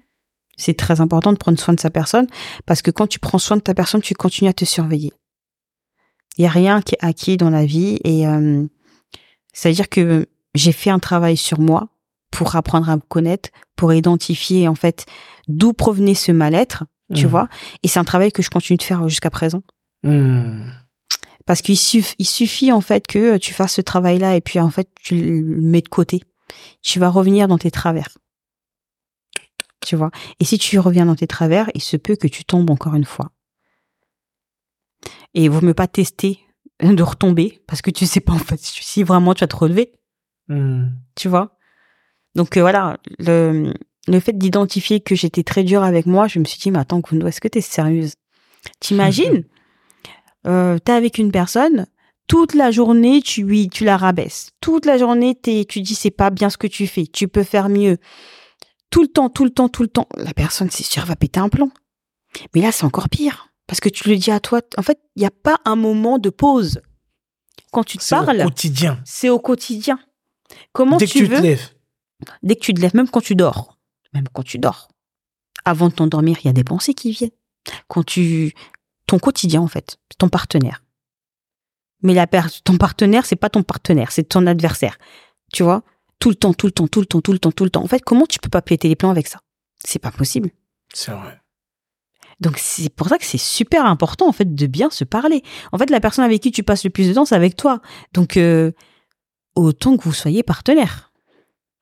C'est très important de prendre soin de sa personne, parce que quand tu prends soin de ta personne, tu continues à te surveiller. Il y a rien qui est acquis dans la vie, et euh, c'est-à-dire que j'ai fait un travail sur moi pour apprendre à me connaître, pour identifier en fait d'où provenait ce mal-être, tu Mhm. vois. Et c'est un travail que je continue de faire jusqu'à présent. hmm. Parce qu'il suffit, il suffit en fait que tu fasses ce travail-là et puis en fait tu le mets de côté. Tu vas revenir dans tes travers. Tu vois? Et si tu reviens dans tes travers, il se peut que tu tombes encore une fois. Et il vaut mieux pas tester de retomber parce que tu sais pas en fait si vraiment tu vas te relever. Hmm. Tu vois? Donc euh, voilà, le, le fait d'identifier que j'étais très dure avec moi, je me suis dit, mais attends, Kundo, est-ce que t'es sérieuse? T'imagines euh, T'es avec une personne, toute la journée, tu lui, tu la rabaisses. Toute la journée, t'es, tu dis, c'est pas bien ce que tu fais, tu peux faire mieux. Tout le temps, tout le temps, tout le temps. La personne, c'est sûr, va péter un plomb. Mais là, c'est encore pire. Parce que tu le dis à toi, en fait, il n'y a pas un moment de pause. Quand tu te C'est au parles, quotidien. c'est au quotidien. Comment Dès que tu tu veux te lèves. dès que tu te lèves, même quand tu dors, même quand tu dors, avant de t'endormir, il y a des pensées qui viennent. Quand tu, ton quotidien en fait, ton partenaire. Mais la per- ton partenaire, c'est pas ton partenaire, c'est ton adversaire. Tu vois, tout le temps, tout le temps, tout le temps, tout le temps, tout le temps. En fait, comment tu peux pas péter les plans avec ça? C'est pas possible. C'est vrai. Donc c'est pour ça que c'est super important en fait de bien se parler. En fait, la personne avec qui tu passes le plus de temps, c'est avec toi. Donc euh, autant que vous soyez partenaire.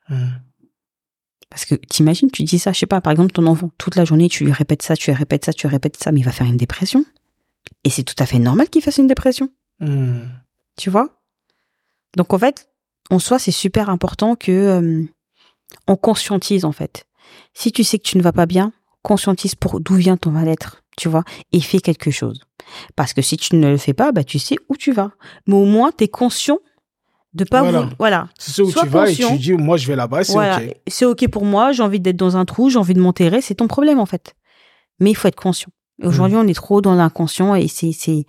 Hmm. Parce que t'imagines, tu dis ça, je sais pas, par exemple, ton enfant, toute la journée, tu lui répètes ça, tu lui répètes ça, tu lui répètes ça, mais il va faire une dépression. Et c'est tout à fait normal qu'il fasse une dépression, Hmm. tu vois? Donc en fait, en soi, c'est super important que euh, on conscientise en fait. Si tu sais que tu ne vas pas bien, conscientise pour d'où vient ton mal-être, tu vois, et fais quelque chose. Parce que si tu ne le fais pas, bah tu sais où tu vas. Mais au moins, tu es conscient de pas Voilà. vou- voilà, C'est ça où Sois tu vas et tu dis, moi, je vais là-bas, c'est voilà, OK. c'est ok pour moi, j'ai envie d'être dans un trou, j'ai envie de m'enterrer, c'est ton problème en fait. Mais il faut être conscient. Aujourd'hui, Mm. on est trop dans l'inconscient et c'est c'est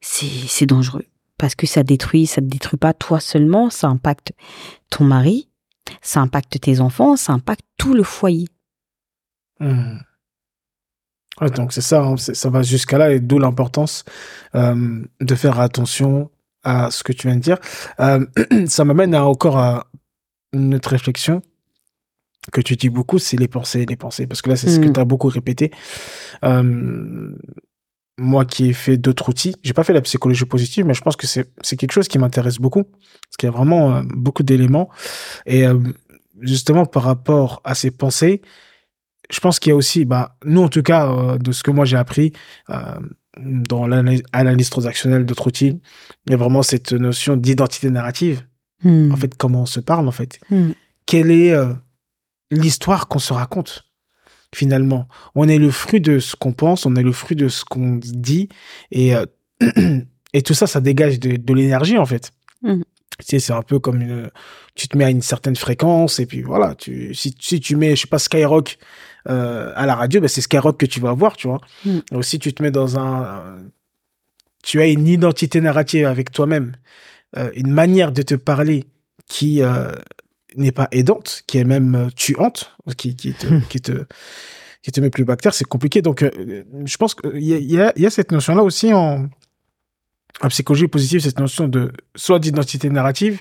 c'est c'est dangereux parce que ça détruit, ça te détruit pas toi seulement, ça impacte ton mari, ça impacte tes enfants, ça impacte tout le foyer. Ouais, donc c'est ça, hein, ça va jusqu'à là et d'où l'importance euh, de faire attention à ce que tu viens de dire. Euh, ça m'amène à encore à une autre réflexion que tu dis beaucoup, c'est les pensées, les pensées, parce que là c'est ce que Mm. tu as beaucoup répété. Euh, moi qui ai fait d'autres outils, j'ai pas fait la psychologie positive, mais je pense que c'est c'est quelque chose qui m'intéresse beaucoup, parce qu'il y a vraiment euh, beaucoup d'éléments et euh, justement par rapport à ces pensées, je pense qu'il y a aussi, bah, nous en tout cas, euh, de ce que moi j'ai appris euh, dans l'analyse analyse transactionnelle d'autres outils, il y a vraiment cette notion d'identité narrative. Hmm. En fait, comment on se parle, en fait. Hmm. Quelle est euh, l'histoire qu'on se raconte, finalement? On est le fruit de ce qu'on pense, on est le fruit de ce qu'on dit, et, euh, et tout ça, ça dégage de, de l'énergie, en fait. Mhm. Tu sais, c'est un peu comme une, tu te mets à une certaine fréquence, et puis voilà, tu, si, si tu mets, je sais pas, Skyrock euh, à la radio, ben c'est Skyrock que tu vas voir, tu vois. Aussi, tu te mets dans un... Tu as une identité narrative avec toi-même, euh, une manière de te parler qui euh, n'est pas aidante, qui est même tuante, qui, qui, te, qui, te, qui te met plus bactère, c'est compliqué. Donc, je pense qu'il y a, y, y cette notion-là aussi en, en psychologie positive, cette notion de soit d'identité narrative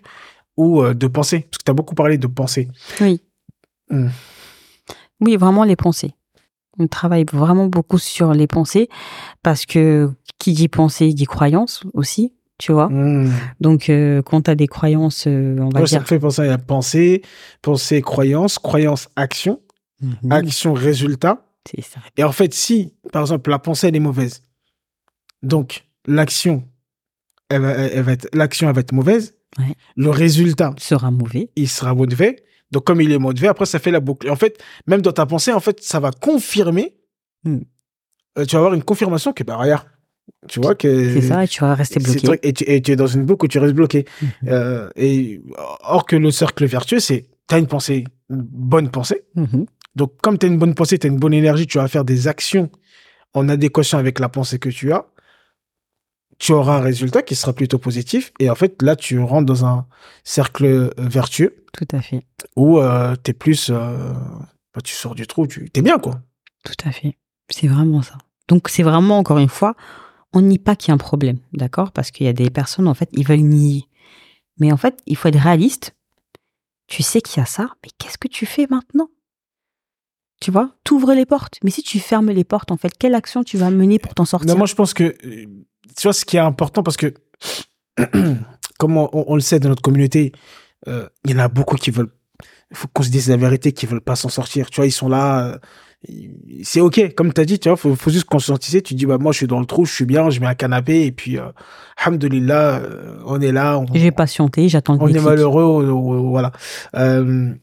ou de pensée. Parce que tu as beaucoup parlé de pensée. Oui. Hmm. Oui, vraiment les pensées. On travaille vraiment beaucoup sur les pensées parce que qui dit pensée dit croyance aussi, tu vois. Hmm. Donc euh, quand tu as des croyances, euh, on va Ouais, ça dire me fait penser à la pensée, pensée, croyance, croyance, action, Mhm. action, résultat. c'est ça. Et en fait, si, par exemple, la pensée, elle est mauvaise, donc l'action, elle va, elle va être, l'action, elle va être mauvaise, Ouais. le résultat, Sera mauvais. il sera mauvais. Donc, comme il est mauvais, après, ça fait la boucle. Et en fait, même dans ta pensée, en fait, ça va confirmer, Hmm. euh, tu vas avoir une confirmation que, bah, regarde, tu vois que... C'est ça, et tu vas rester bloqué. truc- et, tu, et tu es dans une boucle où tu restes bloqué. Mhm. Euh, et or que le cercle vertueux, c'est tu as une pensée, une bonne pensée. Mhm. Donc, comme tu as une bonne pensée, tu as une bonne énergie, tu vas faire des actions en adéquation avec la pensée que tu as. Tu auras un résultat qui sera plutôt positif. Et en fait, là, tu rentres dans un cercle euh, vertueux Tout à fait. où tu es plus. euh, bah, tu sors du trou, tu es bien, quoi. Tout à fait. C'est vraiment ça. Donc c'est vraiment, encore une fois, on nie pas qu'il y a un problème, d'accord? Parce qu'il y a des personnes, en fait, ils veulent nier. Mais en fait, il faut être réaliste. Tu sais qu'il y a ça, mais qu'est-ce que tu fais maintenant? Tu vois? T'ouvres les portes. Mais si tu fermes les portes, en fait, quelle action tu vas mener pour t'en sortir? Non, moi, je pense que, euh, tu vois, ce qui est important, parce que, comme on, on le sait dans notre communauté, euh, il y en a beaucoup qui veulent, il faut qu'on se dise la vérité, qui veulent pas s'en sortir. Tu vois, ils sont là, euh, c'est ok, comme tu as dit, tu vois, faut, faut juste conscientiser. Tu dis, bah, moi, je suis dans le trou, je suis bien, je mets un canapé, et puis, euh, alhamdoulilah, euh, on est là, J'ai patienté, j'attends on est malheureux, on- on- voilà. Euh,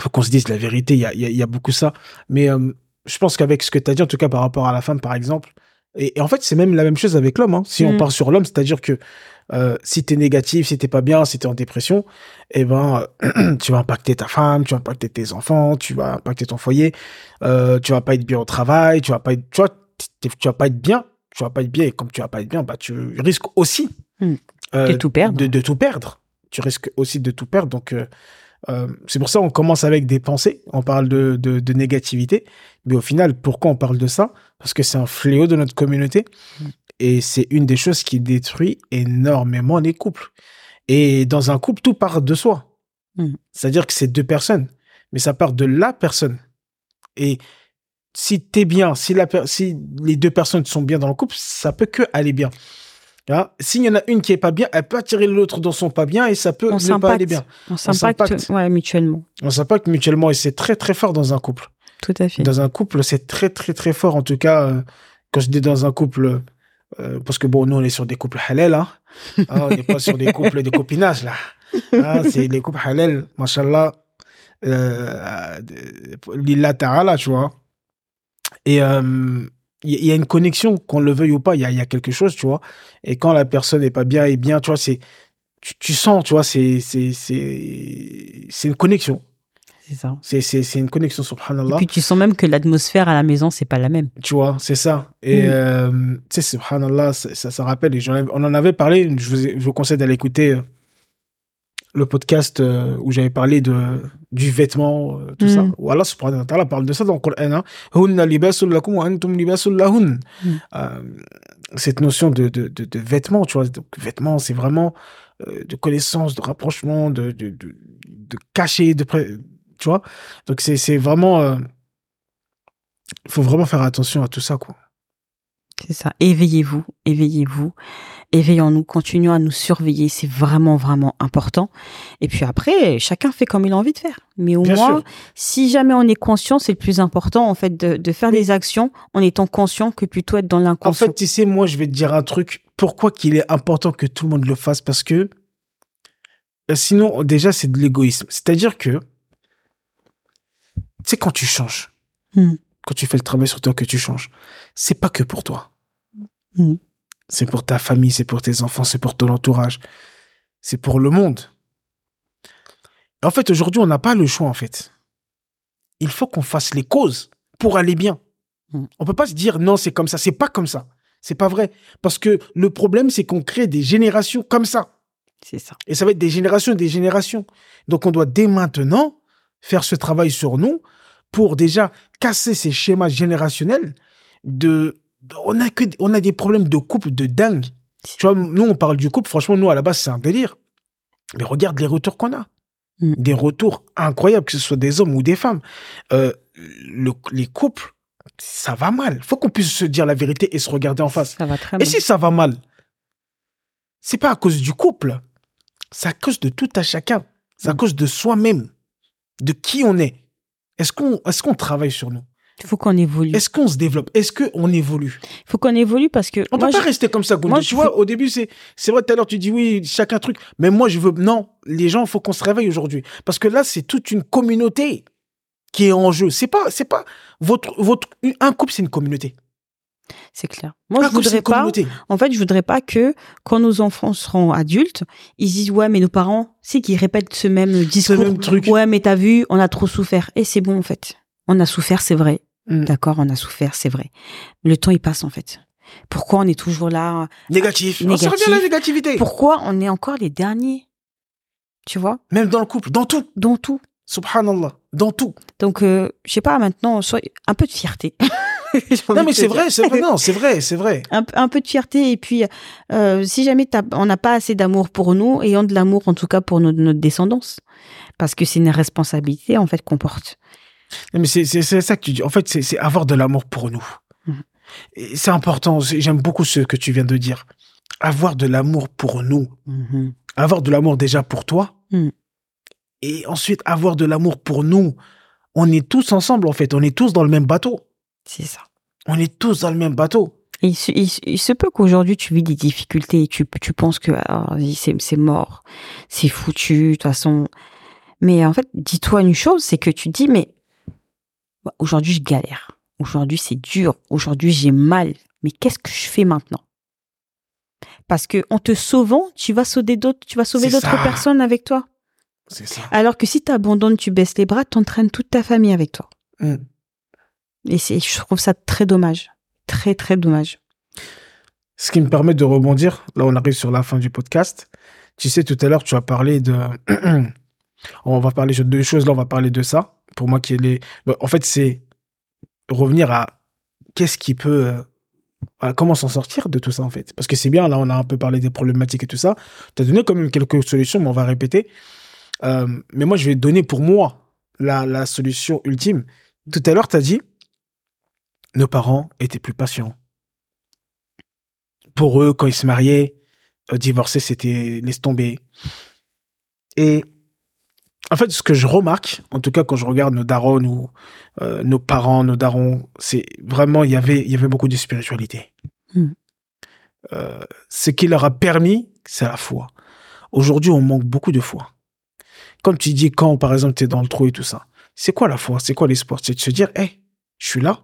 faut qu'on se dise la vérité, il y a, y a- y a beaucoup ça. Mais euh, je pense qu'avec ce que tu as dit, en tout cas par rapport à la femme, par exemple, et, et en fait, c'est même la même chose avec l'homme. hein. Si on Mm. part sur l'homme, c'est-à-dire que euh, si tu es négatif, si t'es pas bien, si tu es en dépression, eh ben, euh, tu vas impacter ta femme, tu vas impacter tes enfants, tu vas impacter ton foyer, euh, tu vas pas être bien au travail, tu vas pas être, tu vois, t'es- tu vas pas être bien, tu vas pas être bien, et comme tu vas pas être bien, bah, tu risques aussi Mm. euh, De tout perdre. De, de tout perdre. Tu risques aussi de tout perdre. Donc, euh, c'est pour ça qu'on commence avec des pensées. On parle de, de, de négativité. Mais au final, pourquoi on parle de ça? Parce que c'est un fléau de notre communauté. Mm. Et c'est une des choses qui détruit énormément les couples. Et dans un couple, tout part de soi. Mm. C'est-à-dire que c'est deux personnes. Mais ça part de la personne. Et si t'es bien, si, la si les deux personnes sont bien dans le couple, ça peut que aller bien. Hein S'il y en a une qui est pas bien, elle peut attirer l'autre dans son pas bien et ça peut On ne pas aller s'impacte. bien. On s'impacte. ouais, mutuellement. On s'impacte mutuellement et c'est très très fort dans un couple. Tout à fait. Dans un couple, c'est très très très fort. En tout cas, euh, quand je dis dans un couple, euh, parce que bon, nous on est sur des couples halal, hein. Ah, on n'est pas sur des couples de copinage là. Ah, c'est les couples halal, mashallah, euh, lillah ta'ala, tu vois. Et euh, il y, a une connexion, qu'on le veuille ou pas, il y a, il y a quelque chose, tu vois. Et quand la personne n'est pas bien et bien, tu vois, c'est tu, tu sens, tu vois, c'est c'est c'est c'est une connexion. C'est ça. C'est c'est c'est une connexion, Et subhanallah. puis tu sens même que l'atmosphère à la maison, c'est pas la même. Tu vois, c'est ça. Et Mm. euh, tu sais, subhanallah, ça, ça, ça rappelle, et j'en on en avait parlé, je vous, ai- je vous conseille d'aller écouter euh, le podcast euh, où j'avais parlé de, du vêtement, euh, tout Mm. ça. Ou Allah subhanahu wa ta'ala parle de ça dans le Coran. Hein. Hunna libasul lakum wa antum libasul lahun. Mm. Euh, cette notion de, de, de, de vêtements, tu vois, donc, vêtements, c'est vraiment euh, de connaissance, de rapprochement, de, de, de, de cacher, de pré- tu vois. Donc c'est c'est vraiment, il faut vraiment faire attention à tout ça, quoi. C'est ça. Éveillez-vous, éveillez-vous, éveillons-nous, continuons à nous surveiller. C'est vraiment, vraiment important. Et puis après, chacun fait comme il a envie de faire. Mais au Bien moins, sûr. si jamais on est conscient, c'est le plus important, en fait, de, de faire Oui. des actions en étant conscient que plutôt être dans En l'inconscient. fait, tu sais, moi, je vais te dire un truc. Pourquoi qu'il est important que tout le monde le fasse? Parce que euh, sinon, déjà, c'est de l'égoïsme. C'est-à-dire que, tu sais, quand tu changes, Hmm. quand tu fais le travail sur toi, que tu changes, c'est pas que pour toi. Hmm. C'est pour ta famille, c'est pour tes enfants, c'est pour ton entourage. C'est pour le monde. En fait, aujourd'hui, on n'a pas le choix, en fait. Il faut qu'on fasse les causes pour aller bien. Hmm. On peut pas se dire non, c'est comme ça. C'est pas comme ça. C'est pas vrai. Parce que le problème, c'est qu'on crée des générations comme ça. C'est ça. Et ça va être des générations et des générations. Donc, on doit dès maintenant faire ce travail sur nous pour déjà casser ces schémas générationnels de, on a que, on a des problèmes de couple de dingue. Tu vois, nous, on parle du couple. Franchement, nous, à la base, c'est un délire. Mais regarde les retours qu'on a. Mm. Des retours incroyables, que ce soit des hommes ou des femmes. Euh, le- les couples, ça va mal. faut qu'on puisse se dire la vérité et se regarder en face. Ça va très Et mal. si ça va mal, c'est pas à cause du couple. C'est à cause de tout à chacun. C'est à Mm. cause de soi-même. De qui on est. Est-ce qu'on est qu'on travaille sur nous? Il faut qu'on évolue. Est-ce qu'on se développe? Est-ce qu'on évolue? Il faut qu'on évolue parce que On moi, peut pas je- rester comme ça, Tu vois, au début, c'est vrai, tout à l'heure, tu dis oui, chacun truc. Mais moi, je veux. Non, les gens, il faut qu'on se réveille aujourd'hui. Parce que là, c'est toute une communauté qui est en jeu. C'est pas, c'est pas. Votre, votre, un couple, c'est une communauté. c'est clair. Moi, je voudrais pas. communauté. En fait, je voudrais pas que quand nos enfants seront adultes, ils disent ouais, mais nos parents, c'est qu'ils répètent ce même discours. même truc. Ouais, mais t'as vu, on a trop souffert. Et c'est bon en fait. On a souffert, c'est vrai. Mm. D'accord, on a souffert, c'est vrai. Le temps il passe en fait. Pourquoi on est toujours là Négatif. On se à la négativité. Pourquoi on est encore les derniers Tu vois? Même dans le couple, dans tout. Dans tout. Subhanallah. Dans tout. Donc, euh, je sais pas, maintenant, soit un peu de fierté. Non, mais c'est vrai, c'est vrai. Non, c'est vrai, c'est vrai. un, peu- un peu de fierté et puis euh, si jamais on n'a pas assez d'amour pour nous, ayons de l'amour en tout cas pour notre, notre descendance, parce que c'est une responsabilité en fait qu'on porte. Non, mais c'est ça que tu dis. En fait, c'est avoir de l'amour pour nous. Mhm. C'est important. J'aime beaucoup ce que tu viens de dire. Avoir de l'amour pour nous. Avoir de l'amour déjà pour toi. Mhm. Et ensuite, avoir de l'amour pour nous. On est tous ensemble, en fait. On est tous dans le même bateau. C'est ça. On est tous dans le même bateau. Il, se, il se- il se peut qu'aujourd'hui tu vis des difficultés et tu, tu penses que ah, c'est c'est mort, c'est foutu, de toute façon. Mais en fait, dis-toi une chose, c'est que tu dis, mais bah, aujourd'hui je galère, aujourd'hui c'est dur, aujourd'hui j'ai mal, mais qu'est-ce que je fais maintenant? Parce que en te sauvant, tu vas sauver d'autres, tu vas sauver d'autres personnes avec toi. C'est ça. Alors que si tu abandonnes, tu baisses les bras, t'entraînes toute ta famille avec toi. Mm. Et c'est, je trouve ça très dommage, très très dommage. Ce qui me permet de rebondir, là on arrive sur la fin du podcast. Tu sais, tout à l'heure, tu as parlé de... on va parler de deux choses, là on va parler de ça. Pour moi, qui est. Bah, En fait, c'est revenir à qu'est-ce qui peut... euh, comment s'en sortir de tout ça, en fait. Parce que c'est bien, là on a un peu parlé des problématiques et tout ça. Tu as donné quand même quelques solutions, mais on va répéter. Euh, mais moi, je vais donner pour moi la, la solution ultime. Tout à l'heure, tu as dit, nos parents étaient plus patients pour eux, quand ils se mariaient, euh, divorcer, c'était laisse tomber. Et en fait, ce que je remarque, en tout cas quand je regarde nos darons ou euh, nos parents, nos darons, c'est vraiment, il y avait, il y avait beaucoup de spiritualité. Hmm. Euh, ce qui leur a permis, c'est la foi. Aujourd'hui, on manque beaucoup de foi. Comme tu dis, quand, par exemple, tu es dans le trou et tout ça, c'est quoi la foi? C'est quoi l'espoir? C'est de se dire, hé, je suis là.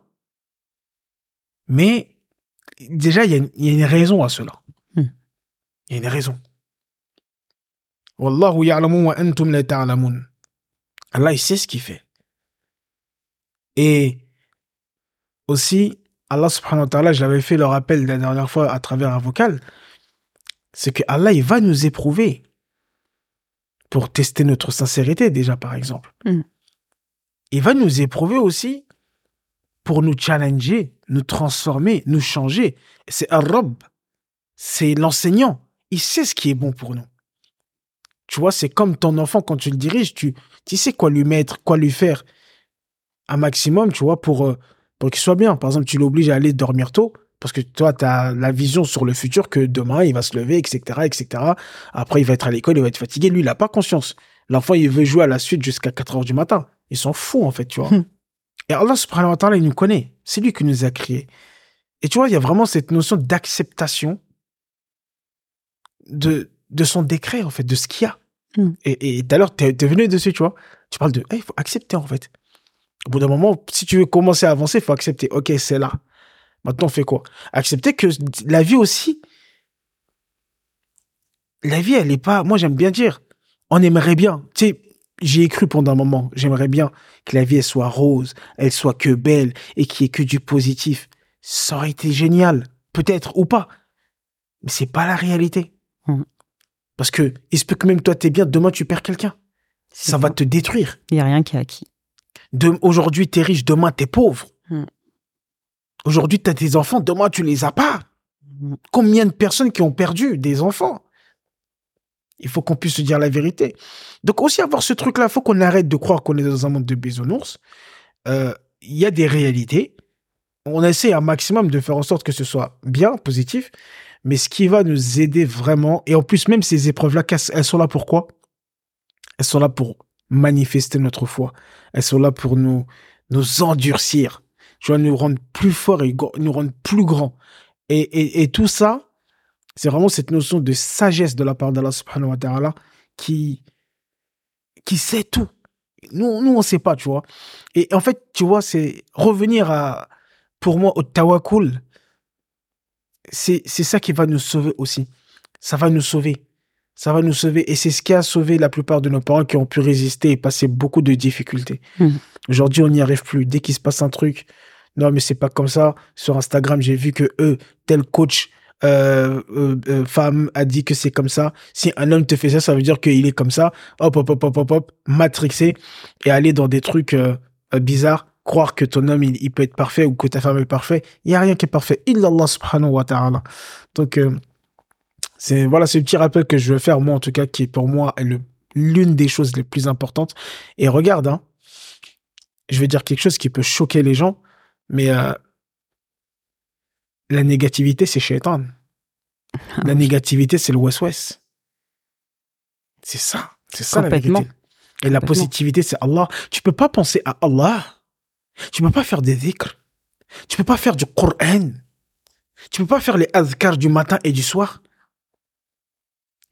Mais déjà, il y, a une- il y a une raison à cela. Il y a une raison. Wallahu ya'lamu wa antum la ta'lamun. Allah, il sait ce qu'il fait. Et aussi, Allah subhanahu wa ta'ala, je l'avais fait le rappel la dernière fois à travers un vocal, c'est que Allah, il va nous éprouver pour tester notre sincérité déjà, par exemple. Hmm. Il va nous éprouver aussi pour nous challenger, nous transformer, nous changer. C'est Ar-Rabb, c'est l'enseignant. Il sait ce qui est bon pour nous. Tu vois, c'est comme ton enfant, quand tu le diriges, tu, tu sais quoi lui mettre, quoi lui faire un maximum, tu vois, pour, euh, pour qu'il soit bien. Par exemple, tu l'obliges à aller dormir tôt, parce que toi, tu as la vision sur le futur que demain, il va se lever, etc., etc. Après, il va être à l'école, il va être fatigué. Lui, il n'a pas conscience. L'enfant, il veut jouer à la suite jusqu'à 4 heures du matin. Il s'en fout, en fait, tu vois. Hmm. Et Allah, subhanahu wa ta'ala, il nous connaît. C'est lui qui nous a créés. Et tu vois, il y a vraiment cette notion d'acceptation de, de son décret, en fait, de ce qu'il y a. Hmm. Et tout à l'heure, tu es, venu dessus, tu vois. Tu parles de, il faut accepter, en fait. Au bout d'un moment, si tu veux commencer à avancer, il faut accepter. Ok, c'est là. Maintenant, on fait quoi? Accepter que la vie aussi, la vie, elle est pas. Moi, j'aime bien dire, on aimerait bien. Tu sais, j'y ai cru pendant un moment. J'aimerais bien que la vie, elle soit rose, elle soit que belle et qu'il y ait que du positif. Ça aurait été génial, peut-être ou pas. Mais c'est pas la réalité. Mhm. Parce que il se peut que même toi, t'es bien, demain, tu perds quelqu'un. Ça va te détruire. Il n'y a rien qui est acquis. Aujourd'hui, t'es riche, demain, t'es pauvre. Hmm. Aujourd'hui, t'as tes enfants, demain, tu les as pas. Combien de personnes qui ont perdu des enfants? Il faut qu'on puisse se dire la vérité. Donc aussi avoir ce truc-là, il faut qu'on arrête de croire qu'on est dans un monde de bisounours. Euh, Il y a des réalités. On essaie un maximum de faire en sorte que ce soit bien, positif. Mais ce qui va nous aider vraiment, et en plus même ces épreuves-là, elles sont là pour quoi? Elles sont là pour manifester notre foi. Elles sont là pour nous, nous endurcir. Tu vois, nous rendre plus forts et nous rendre plus grands. Et, et, et tout ça, c'est vraiment cette notion de sagesse de la part d'Allah subhanahu wa ta'ala qui, qui sait tout. Nous, nous, on sait pas, tu vois. Et en fait, tu vois, c'est revenir à, pour moi, au tawakkul. C'est, c'est ça qui va nous sauver aussi. Ça va nous sauver. Ça va nous sauver. Et c'est ce qui a sauvé la plupart de nos parents qui ont pu résister et passer beaucoup de difficultés. Mhm. Aujourd'hui, on n'y arrive plus. Dès qu'il se passe un truc, non, mais c'est pas comme ça. Sur Instagram, j'ai vu que eux, tel coach, euh, euh, euh, femme a dit que c'est comme ça. Si un homme te fait ça, ça veut dire qu'il est comme ça. Hop, hop, hop, hop, hop, hop, matrixé et aller dans des trucs euh, euh, bizarres. Croire que ton homme, il, il peut être parfait ou que ta femme est parfaite. Il y a rien qui est parfait. Illallah subhanahu wa ta'ala. Donc, euh, c'est, voilà, le petit rappel que je veux faire, moi, en tout cas, qui pour moi est l'une des choses les plus importantes. Et regarde, hein, je vais dire quelque chose qui peut choquer les gens, mais euh, la négativité, c'est shaitan. La négativité, c'est le west-west. C'est ça. C'est ça la vérité. Et la positivité, c'est Allah. Tu peux pas penser à Allah. Tu peux pas faire des dhikrs. Tu peux pas faire du Coran. Tu peux pas faire les azkars du matin et du soir.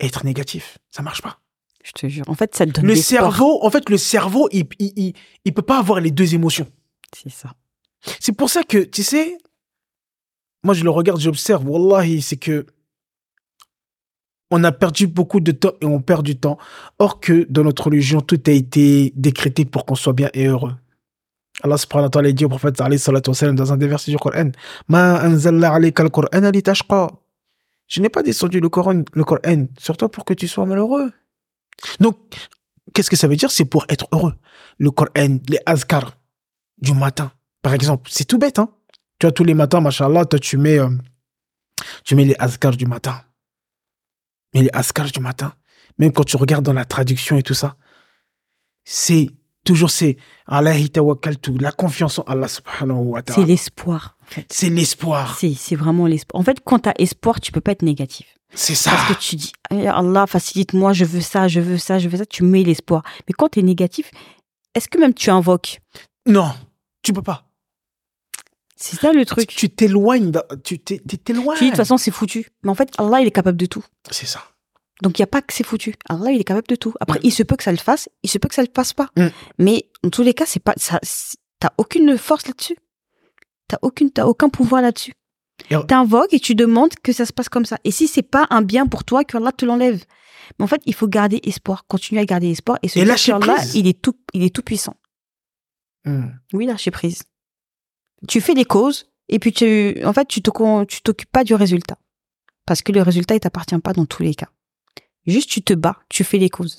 Et être négatif. Ça marche pas. Je te jure. En fait, ça te donne Le cerveau, en fait, le cerveau, il, il, il, il peut pas avoir les deux émotions. C'est ça. C'est pour ça que, tu sais, moi je le regarde, j'observe, wallahi, c'est que on a perdu beaucoup de temps et on perd du temps. Or que dans notre religion, tout a été décrété pour qu'on soit bien et heureux. Allah subhanahu wa ta'ala dit au prophète dans un des du Coran. Je n'ai pas descendu le Coran, le Coran sur toi pour que tu sois malheureux. Donc, qu'est-ce que ça veut dire? C'est pour être heureux. Le Coran, les azkar du matin, par exemple. C'est tout bête, hein. Tu vois, tous les matins, machallah, toi, tu mets, euh, tu mets les azkars du matin. Mais les azkars du matin, même quand tu regardes dans la traduction et tout ça, c'est toujours c'est Allahi tawakkaltu, la confiance en Allah subhanahu wa C'est l'espoir. en fait. C'est l'espoir. C'est c'est vraiment l'espoir. En fait, quand tu as espoir, tu peux pas être négatif. C'est ça. Parce que tu dis, Eh, Allah, facilite-moi, je veux ça, je veux ça, je veux ça, tu mets l'espoir. Mais quand tu es négatif, est-ce que même tu invoques? Non, tu peux pas. C'est ça le truc. Tu t'éloignes, tu t'é- t'é- t'éloignes. Tu dis, de toute façon, c'est foutu. Mais en fait, Allah, il est capable de tout. C'est ça. Donc, il n'y a pas que c'est foutu. Allah, il est capable de tout. Après, il se peut que ça le fasse, il se peut que ça le fasse pas. Mm. Mais, en tous les cas, c'est pas, ça, t'as aucune force là-dessus. T'as aucune, t'as aucun pouvoir là-dessus. T'invoques et tu demandes que ça se passe comme ça. Et si c'est pas un bien pour toi, que Allah te l'enlève. Mais en fait, il faut garder espoir, continuer à garder espoir et qu'Allah, prise. il est tout, il est tout puissant. Hmm. Oui, lâcher prise. Tu fais des causes et puis tu, en fait, tu te, tu t'occupes pas du résultat. Parce que le résultat, il t'appartient pas dans tous les cas. Juste, tu te bats, tu fais les causes.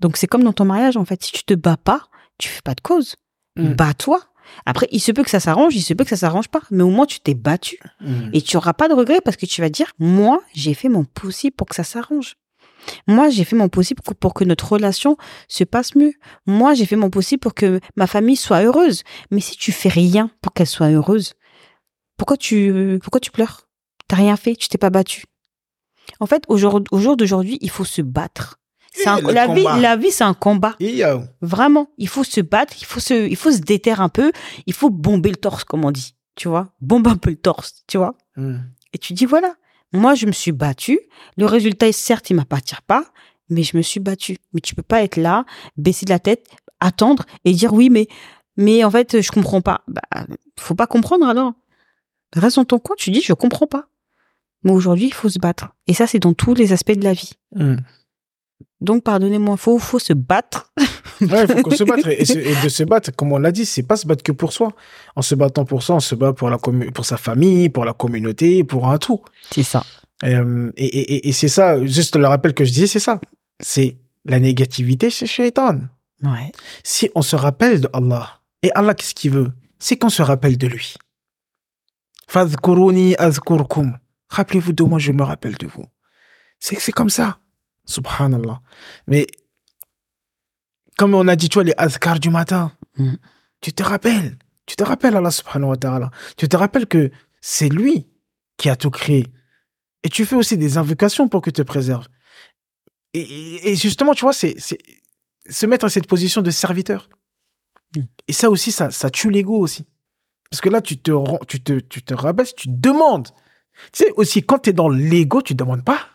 Donc, c'est comme dans ton mariage, en fait. Si tu te bats pas, tu fais pas de cause. Mm. Bats-toi. Après, il se peut que ça s'arrange, il se peut que ça s'arrange pas. Mais au moins, tu t'es battu. Hmm. Et tu auras pas de regret parce que tu vas dire, moi, j'ai fait mon possible pour que ça s'arrange. Moi, j'ai fait mon possible pour- pour que notre relation se passe mieux. Moi, j'ai fait mon possible pour que ma famille soit heureuse. Mais si tu fais rien pour qu'elle soit heureuse, pourquoi tu, pourquoi tu pleures? T'as rien fait, tu t'es pas battu. En fait, au jour, au jour d'aujourd'hui, il faut se battre. Un- la vie, la vie, c'est un combat. Yo. Vraiment, il faut se battre, il faut se, il faut se déterre un peu, il faut bomber le torse, comme on dit. Tu vois? Bombe un peu le torse, tu vois? Hmm. Et tu dis, voilà, moi, je me suis battue. Le résultat, certes, il m'appartient pas, mais je me suis battue. Mais tu peux pas être là, baisser de la tête, attendre et dire, oui, mais, mais en fait, je comprends pas. Bah, faut pas comprendre alors. Reste dans ton coin, tu dis, je comprends pas. Mais aujourd'hui, il faut se battre. Et ça, c'est dans tous les aspects de la vie. Hmm. Donc, pardonnez-moi, faut, faut se battre. Ouais, il faut qu'on se batte. Et, de se battre, comme on l'a dit, c'est pas se battre que pour soi. En se battant pour soi, on se bat pour, la pour sa famille, pour la communauté, pour un tout. C'est ça. Euh, et et, et, et c'est ça, juste le rappel que je disais, c'est ça. C'est la négativité chez Shaitan. Ouais. Si on se rappelle de Allah, et Allah, qu'est-ce qu'il veut? C'est qu'on se rappelle de lui. Fadhkuruni azkurkum. Rappelez-vous de moi, je me rappelle de vous. C'est c'est comme ça. Subhanallah. Mais comme on a dit, tu vois, les azkar du matin, Mm. tu te rappelles. Tu te rappelles Allah subhanahu wa ta'ala. Tu te rappelles que c'est lui qui a tout créé. Et tu fais aussi des invocations pour que te préserve. Et, et- et justement, tu vois, c'est c'est se mettre à cette position de serviteur. Mm. Et ça aussi, ça, ça tue l'ego aussi. Parce que là, tu te, tu te, tu te rabaisses, tu demandes. Tu sais, aussi, quand tu es dans l'ego, tu demandes pas.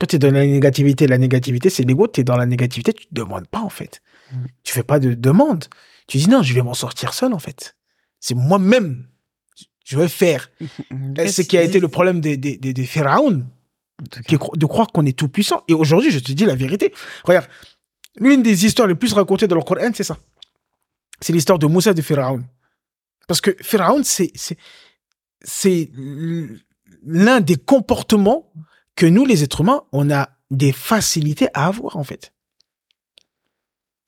Quand tu es dans la négativité, la négativité, c'est l'ego, tu es dans la négativité, tu demandes pas, en fait. Mm. Tu fais pas de demande. Tu dis non, je vais m'en sortir seul, en fait. C'est moi-même. Je vais faire. C'est ce qui a été le problème des, des, des, des pharaons, de croire qu'on est tout puissant. Et aujourd'hui, je te dis la vérité. Regarde, l'une des histoires les plus racontées dans le Coran, c'est ça. C'est l'histoire de Moussa de Pharaon. Parce que Pharaon, c'est, c'est, l'un des comportements que nous, les êtres humains, on a des facilités à avoir, en fait.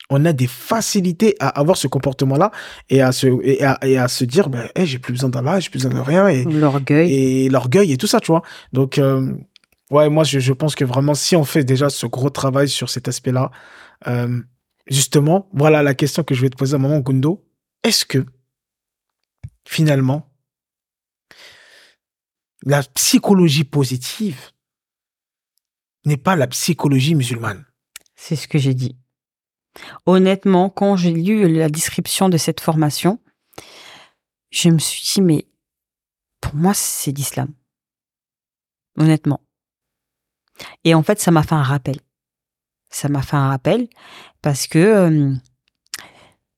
On a des facilités à avoir ce comportement-là et à se, et à, et à se dire, ben, hey, j'ai plus besoin d'Allah, j'ai plus besoin de rien. Et, L'orgueil. et l'orgueil et tout ça, tu vois. Donc, euh, ouais, moi, je, je pense que vraiment, si on fait déjà ce gros travail sur cet aspect-là, euh, justement, voilà la question que je vais te poser à maman Gundo. Est-ce que, finalement, la psychologie positive n'est pas la psychologie musulmane C'est ce que j'ai dit. Honnêtement, quand j'ai lu la description de cette formation, je me suis dit, mais pour moi, c'est l'islam. Honnêtement. Et en fait, ça m'a fait un rappel. Ça m'a fait un rappel parce que euh,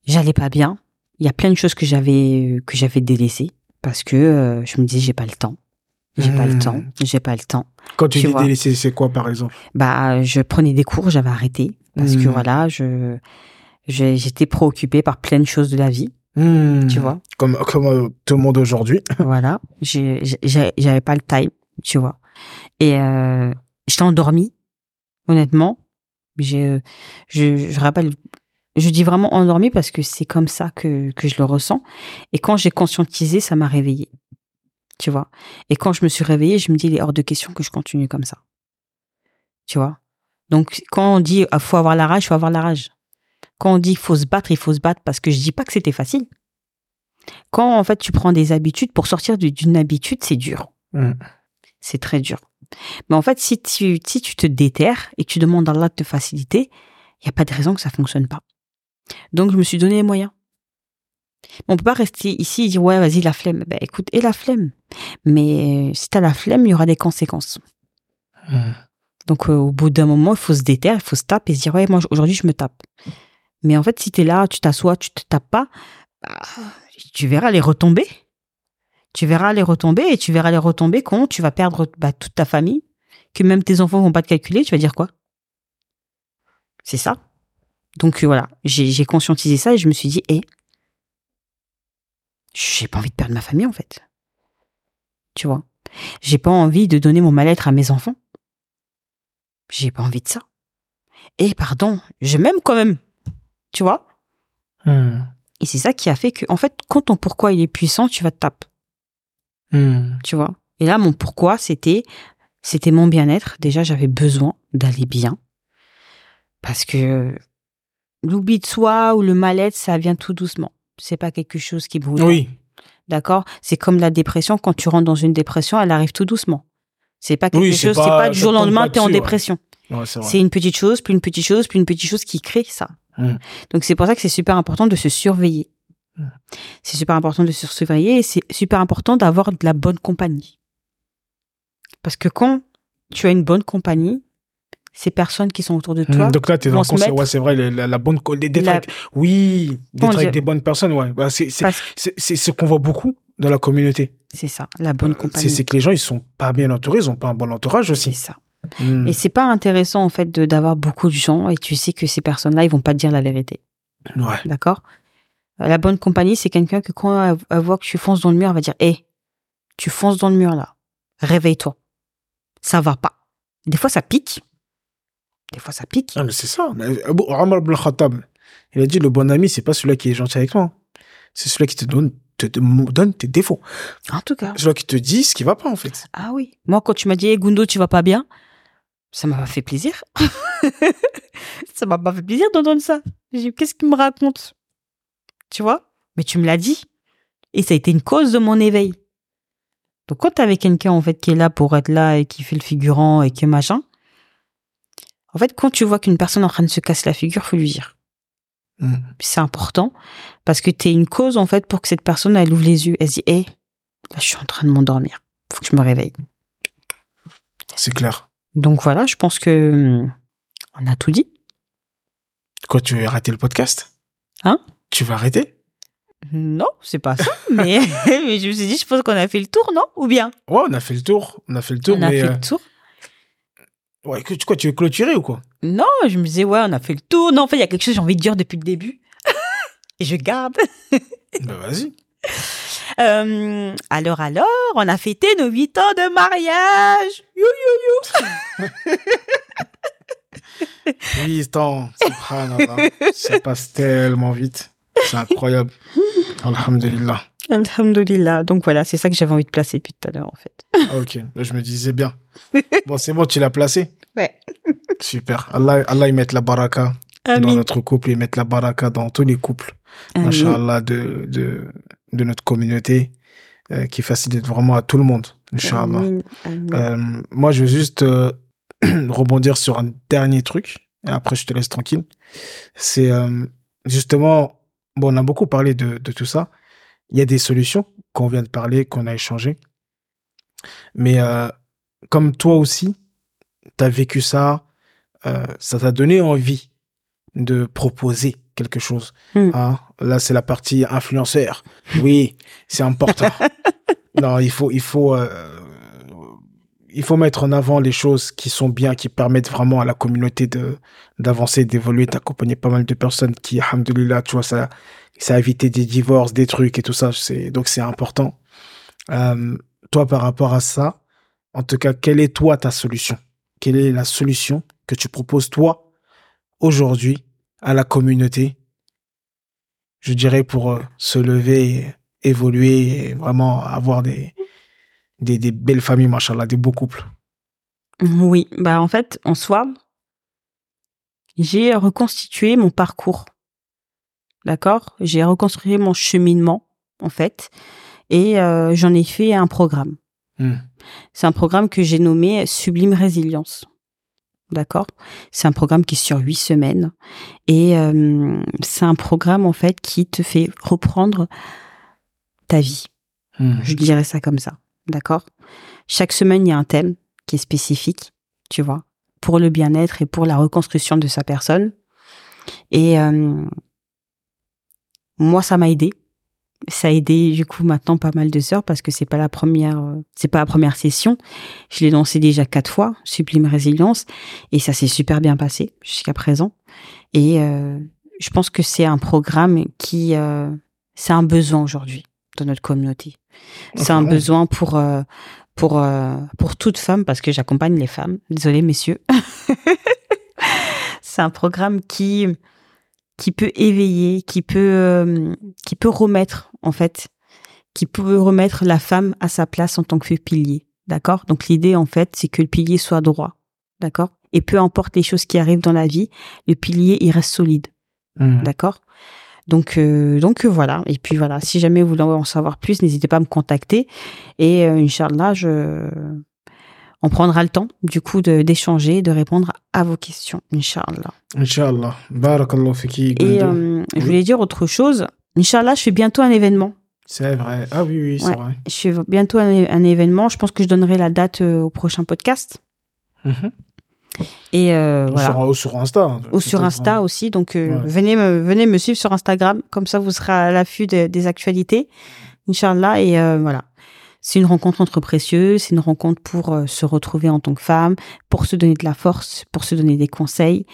j'allais pas bien. Il y a plein de choses que j'avais délaissées parce que euh, je me disais j'ai pas le temps. J'ai pas le Hmm. temps, j'ai pas le temps. Quand tu, Tu dis délaissé, c'est quoi, par exemple? Bah, je prenais des cours, j'avais arrêté parce que Hmm. voilà, je je- j'étais préoccupée par plein de choses de la vie, Hmm. tu vois. Comme, comme euh, tout le monde aujourd'hui. voilà, j'avais pas le time, tu vois. Et euh, j'étais endormie, honnêtement. J'ai je, je rappelle je dis vraiment endormie parce que c'est comme ça que que je le ressens et quand j'ai conscientisé, ça m'a réveillée. Tu vois. Et quand je me suis réveillée, je me dis il est hors de question que je continue comme ça. Tu vois. Donc quand on dit ah, faut avoir la rage, faut avoir la rage. Quand on dit faut se battre, il faut se battre parce que je dis pas que c'était facile. Quand en fait tu prends des habitudes pour sortir du- d'une habitude, c'est dur. Hmm. C'est très dur. Mais en fait, si tu si tu te déterres et que tu demandes à Allah de te faciliter, il y a pas de raison que ça fonctionne pas. Donc je me suis donné les moyens. On peut pas rester ici et dire ouais vas-y la flemme. Ben écoute et la flemme? Mais euh, si t'as la flemme, il y aura des conséquences. Donc euh, au bout d'un moment, il faut se déterre, il faut se taper et se dire ouais moi aujourd'hui je me tape. Mais en fait, si t'es là, tu t'assois, tu te tapes pas, bah, tu verras les retombées. Tu verras les retombées et tu verras les retombées quand tu vas perdre bah, toute ta famille, que même tes enfants vont pas te calculer. Tu vas dire quoi? C'est ça. Donc euh, voilà, j'ai conscientisé ça et je me suis dit, hé, j'ai pas envie de perdre ma famille en fait. Tu vois, j'ai pas envie de donner mon mal-être à mes enfants. J'ai pas envie de ça. Et pardon, je m'aime quand même. Tu vois? Hmm. Et c'est ça qui a fait que, en fait, quand ton pourquoi il est puissant, tu vas te taper. Hmm. Tu vois? Et là, mon pourquoi, c'était, c'était mon bien-être. Déjà, j'avais besoin d'aller bien. Parce que l'oubli de soi ou le mal-être, ça vient tout doucement. C'est pas quelque chose qui brûle. Oui. D'accord? C'est comme la dépression. Quand tu rentres dans une dépression, elle arrive tout doucement. C'est pas quelque Oui, chose, c'est pas- pas du jour au lendemain, t'es en ouais. dépression. Ouais, c'est vrai. C'est une petite chose, puis une petite chose, puis une petite chose qui crée ça. Mm. Donc c'est pour ça que c'est super important de se surveiller. Mm. C'est super important de se surveiller et c'est super important d'avoir de la bonne compagnie. Parce que quand tu as une bonne compagnie, ces personnes qui sont autour de toi, Hmm, Donc là, t'es dans vont le se conseil. Ouais, c'est vrai, la, la- bonne, d'être La- avec- oui, d'être avec des bonnes personnes, ouais. Bah, c'est, c'est, c'est, c'est ce qu'on voit beaucoup dans la communauté. c'est ça, la bonne Euh, C'est, compagnie. c'est que les gens, ils sont pas bien entourés, ils ont pas un bon entourage C'est aussi. ça. Hmm. Et c'est pas intéressant en fait d'avoir beaucoup de gens et tu sais que ces personnes-là, ils vont pas te dire la vérité. Ouais. D'accord? Euh, La bonne compagnie, c'est quelqu'un que quand elle, voit que tu fonces dans le mur, elle va dire Hé, tu fonces dans le mur là. Réveille-toi. Ça va pas. Des fois, ça pique. Des fois, ça pique. Ah, mais c'est ça. Abu- Omar ibn Khattab, il a dit le bon ami, c'est pas celui-là qui est gentil avec toi. C'est celui qui te donne te te donne tes défauts. En tout cas. Je vois qu'il te dit ce qui va pas, en fait. Ah oui. Moi, quand tu m'as dit, hey, Gundo, tu vas pas bien, ça m'a pas fait plaisir. ça m'a pas fait plaisir d'entendre ça. J'ai dit, qu'est-ce qu'il me raconte? Tu vois? Mais tu me l'as dit. Et ça a été une cause de mon éveil. Donc, quand t'es avec quelqu'un, en fait, qui est là pour être là et qui fait le figurant et qui machin, en fait, quand tu vois qu'une personne est en train de se casser la figure, faut lui dire. Mm. C'est important parce que t'es une cause, en fait, pour que cette personne, elle ouvre les yeux. Elle se dit, hé, là, je suis en train de m'endormir. Faut que je me réveille. C'est clair. Donc voilà, je pense que hum, on a tout dit. Quoi, tu veux arrêter le podcast? Hein? Tu vas arrêter? Non, c'est pas ça. mais, mais je me suis dit, je pense qu'on a fait le tour, non? Ou bien? Ouais, on a fait le tour. On a fait le tour, On a fait euh, le tour. Ouais, que- quoi, tu veux clôturer ou quoi? Non, je me disais, ouais, on a fait le tour. Non, en fait, il y a quelque chose que j'ai envie de dire depuis le début. Et je garde. Bah, vas-y. Euh, alors, alors, on a fêté nos huit ans de mariage. You, you, you. Oui, temps, subhanallah. Ça passe tellement vite. C'est incroyable. Alhamdulillah. Alhamdulillah. Donc voilà, c'est ça que j'avais envie de placer depuis tout à l'heure, en fait. Ah, Ok, je me disais bien. Bon, c'est bon, tu l'as placé Ouais. Super. Allah, Allah, il mette la baraka dans notre couple, il mette la baraka dans tous les couples. Inch'Allah, de, de, de notre communauté, euh, qui facilite vraiment à tout le monde, Inch'Allah. Euh, moi, je veux juste euh, rebondir sur un dernier truc, et après je te laisse tranquille. C'est euh, justement, bon, on a beaucoup parlé de, de tout ça. Il y a des solutions qu'on vient de parler, qu'on a échangé. Mais euh, comme toi aussi, tu as vécu ça, euh, ça t'a donné envie de proposer quelque chose. Mm. Hein Là, c'est la partie influenceur. Oui, c'est important. non, il faut, il faut, euh, il faut mettre en avant les choses qui sont bien, qui permettent vraiment à la communauté de d'avancer, d'évoluer, d'accompagner pas mal de personnes qui, alhamdoulilah, tu vois, ça, ça a évité des divorces, des trucs et tout ça. Donc c'est important. Euh, toi, par rapport à ça, en tout cas, quelle est toi ta solution? Quelle est la solution que tu proposes toi aujourd'hui à la communauté? Je dirais pour euh, se lever, évoluer et vraiment avoir des des, des belles familles, machallah, des beaux couples. Oui, bah en fait, en soi, j'ai reconstitué mon parcours. D'accord? J'ai reconstruit mon cheminement, en fait, et euh, j'en ai fait un programme. Hmm. C'est un programme que j'ai nommé Sublime Résilience. D'accord? C'est un programme qui est sur huit semaines. Et euh, c'est un programme, en fait, qui te fait reprendre ta vie. Hmm. Je dirais ça comme ça. D'accord? Chaque semaine, il y a un thème qui est spécifique, tu vois, pour le bien-être et pour la reconstruction de sa personne. Et euh, moi, ça m'a aidé. Ça a aidé du coup maintenant pas mal de sœurs parce que c'est pas la première, euh, c'est pas la première session. Je l'ai lancé déjà quatre fois, Sublime Résilience, et ça s'est super bien passé jusqu'à présent. Et euh, je pense que c'est un programme qui, euh, c'est un besoin aujourd'hui dans notre communauté. C'est un besoin pour euh, pour euh, pour toute femme parce que j'accompagne les femmes. Désolée messieurs. c'est un programme qui qui peut éveiller, qui peut euh, qui peut remettre en fait, qui peut remettre la femme à sa place en tant que pilier. D'accord? Donc l'idée en fait, c'est que le pilier soit droit. D'accord? Et peu importe les choses qui arrivent dans la vie, le pilier il reste solide. hmm. D'accord? Donc, euh, donc euh, voilà. Et puis voilà, si jamais vous voulez en savoir plus, n'hésitez pas à me contacter. Et euh, Inch'Allah, je... on prendra le temps, du coup, de- d'échanger, de répondre à vos questions. Inch'Allah. Inch'Allah. Barakallahu fiki. Et euh, je voulais dire autre chose. Inch'Allah, je fais bientôt un événement. C'est vrai. Ah oui, oui, c'est Ouais. vrai. Je fais bientôt un, un événement. Je pense que je donnerai la date euh, au prochain podcast. Mhm. Et euh, Ou voilà. sur, sur Insta. hein. Ou sur Insta hein. aussi. Donc, euh, Ouais. venez, me, venez me suivre sur Instagram. Comme ça, vous serez à l'affût de- des actualités. Inch'Allah. Et euh, voilà. C'est une rencontre entre précieux. C'est une rencontre pour euh, se retrouver en tant que femme, pour se donner de la force, pour se donner des conseils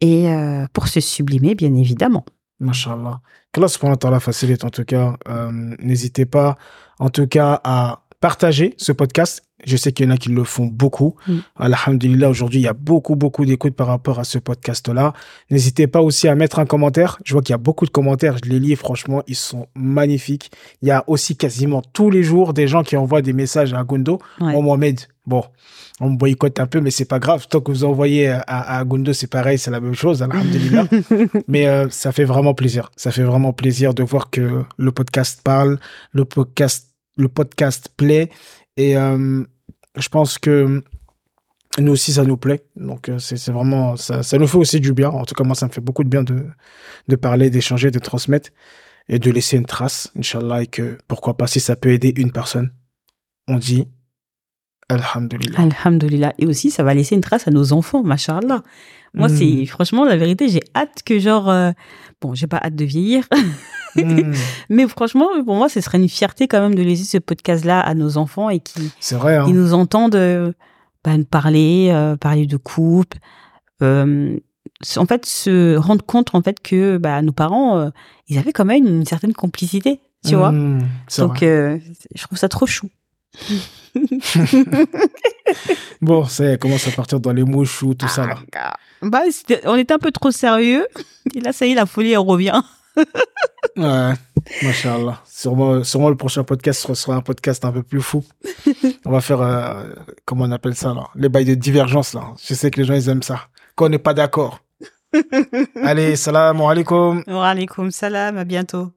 et euh, pour se sublimer, bien évidemment. Mashallah. Que Allah subhanahu facilite en tout cas. Euh, N'hésitez pas en tout cas à partagez ce podcast. Je sais qu'il y en a qui le font beaucoup. Mm. Alhamdulillah, aujourd'hui, il y a beaucoup, beaucoup d'écoutes par rapport à ce podcast-là. N'hésitez pas aussi à mettre un commentaire. Je vois qu'il y a beaucoup de commentaires. Je les lis. Franchement, ils sont magnifiques. Il y a aussi quasiment tous les jours des gens qui envoient des messages à Gundo. Ouais. Mohamed, bon, on me boycotte un peu, mais c'est pas grave. Tant que vous envoyez à, à Gundo, c'est pareil, c'est la même chose. Alhamdulillah. mais euh, ça fait vraiment plaisir. Ça fait vraiment plaisir de voir que le podcast parle, le podcast, le podcast plaît. Et euh, je pense que nous aussi, ça nous plaît. Donc, euh, c'est vraiment, ça, ça nous fait aussi du bien. En tout cas, moi, ça me fait beaucoup de bien de, de parler, d'échanger, de transmettre et de laisser une trace, Inch'Allah, et que pourquoi pas, si ça peut aider une personne, on dit Alhamdulillah. Alhamdulillah. Et aussi, ça va laisser une trace à nos enfants, machallah. Moi, Mm. c'est franchement la vérité. J'ai hâte que genre, euh, bon, j'ai pas hâte de vieillir, mais franchement, pour moi, ce serait une fierté quand même de laisser ce podcast-là à nos enfants et qui vrai, hein. ils nous entendent euh, bah, nous parler, euh, parler de couple. euh, en fait, se rendre compte en fait que bah, nos parents, ils avaient quand même une certaine complicité, tu vois. Mm, c'est Donc, je trouve ça trop chou. Bon, ça commence à partir dans les mouches ou tout ça, là. Bah, c'était- on était un peu trop sérieux. Et là, ça y est, la folie, elle revient. Ouais, machallah. Sûrement, sûrement le prochain podcast sera- sera un podcast un peu plus fou. On va faire, euh, comment on appelle ça, là? Les bails de divergence, là. Je sais que les gens, ils aiment ça. Quand on n'est pas d'accord. Allez, salam alaikum. Wa alaikum salam, à bientôt.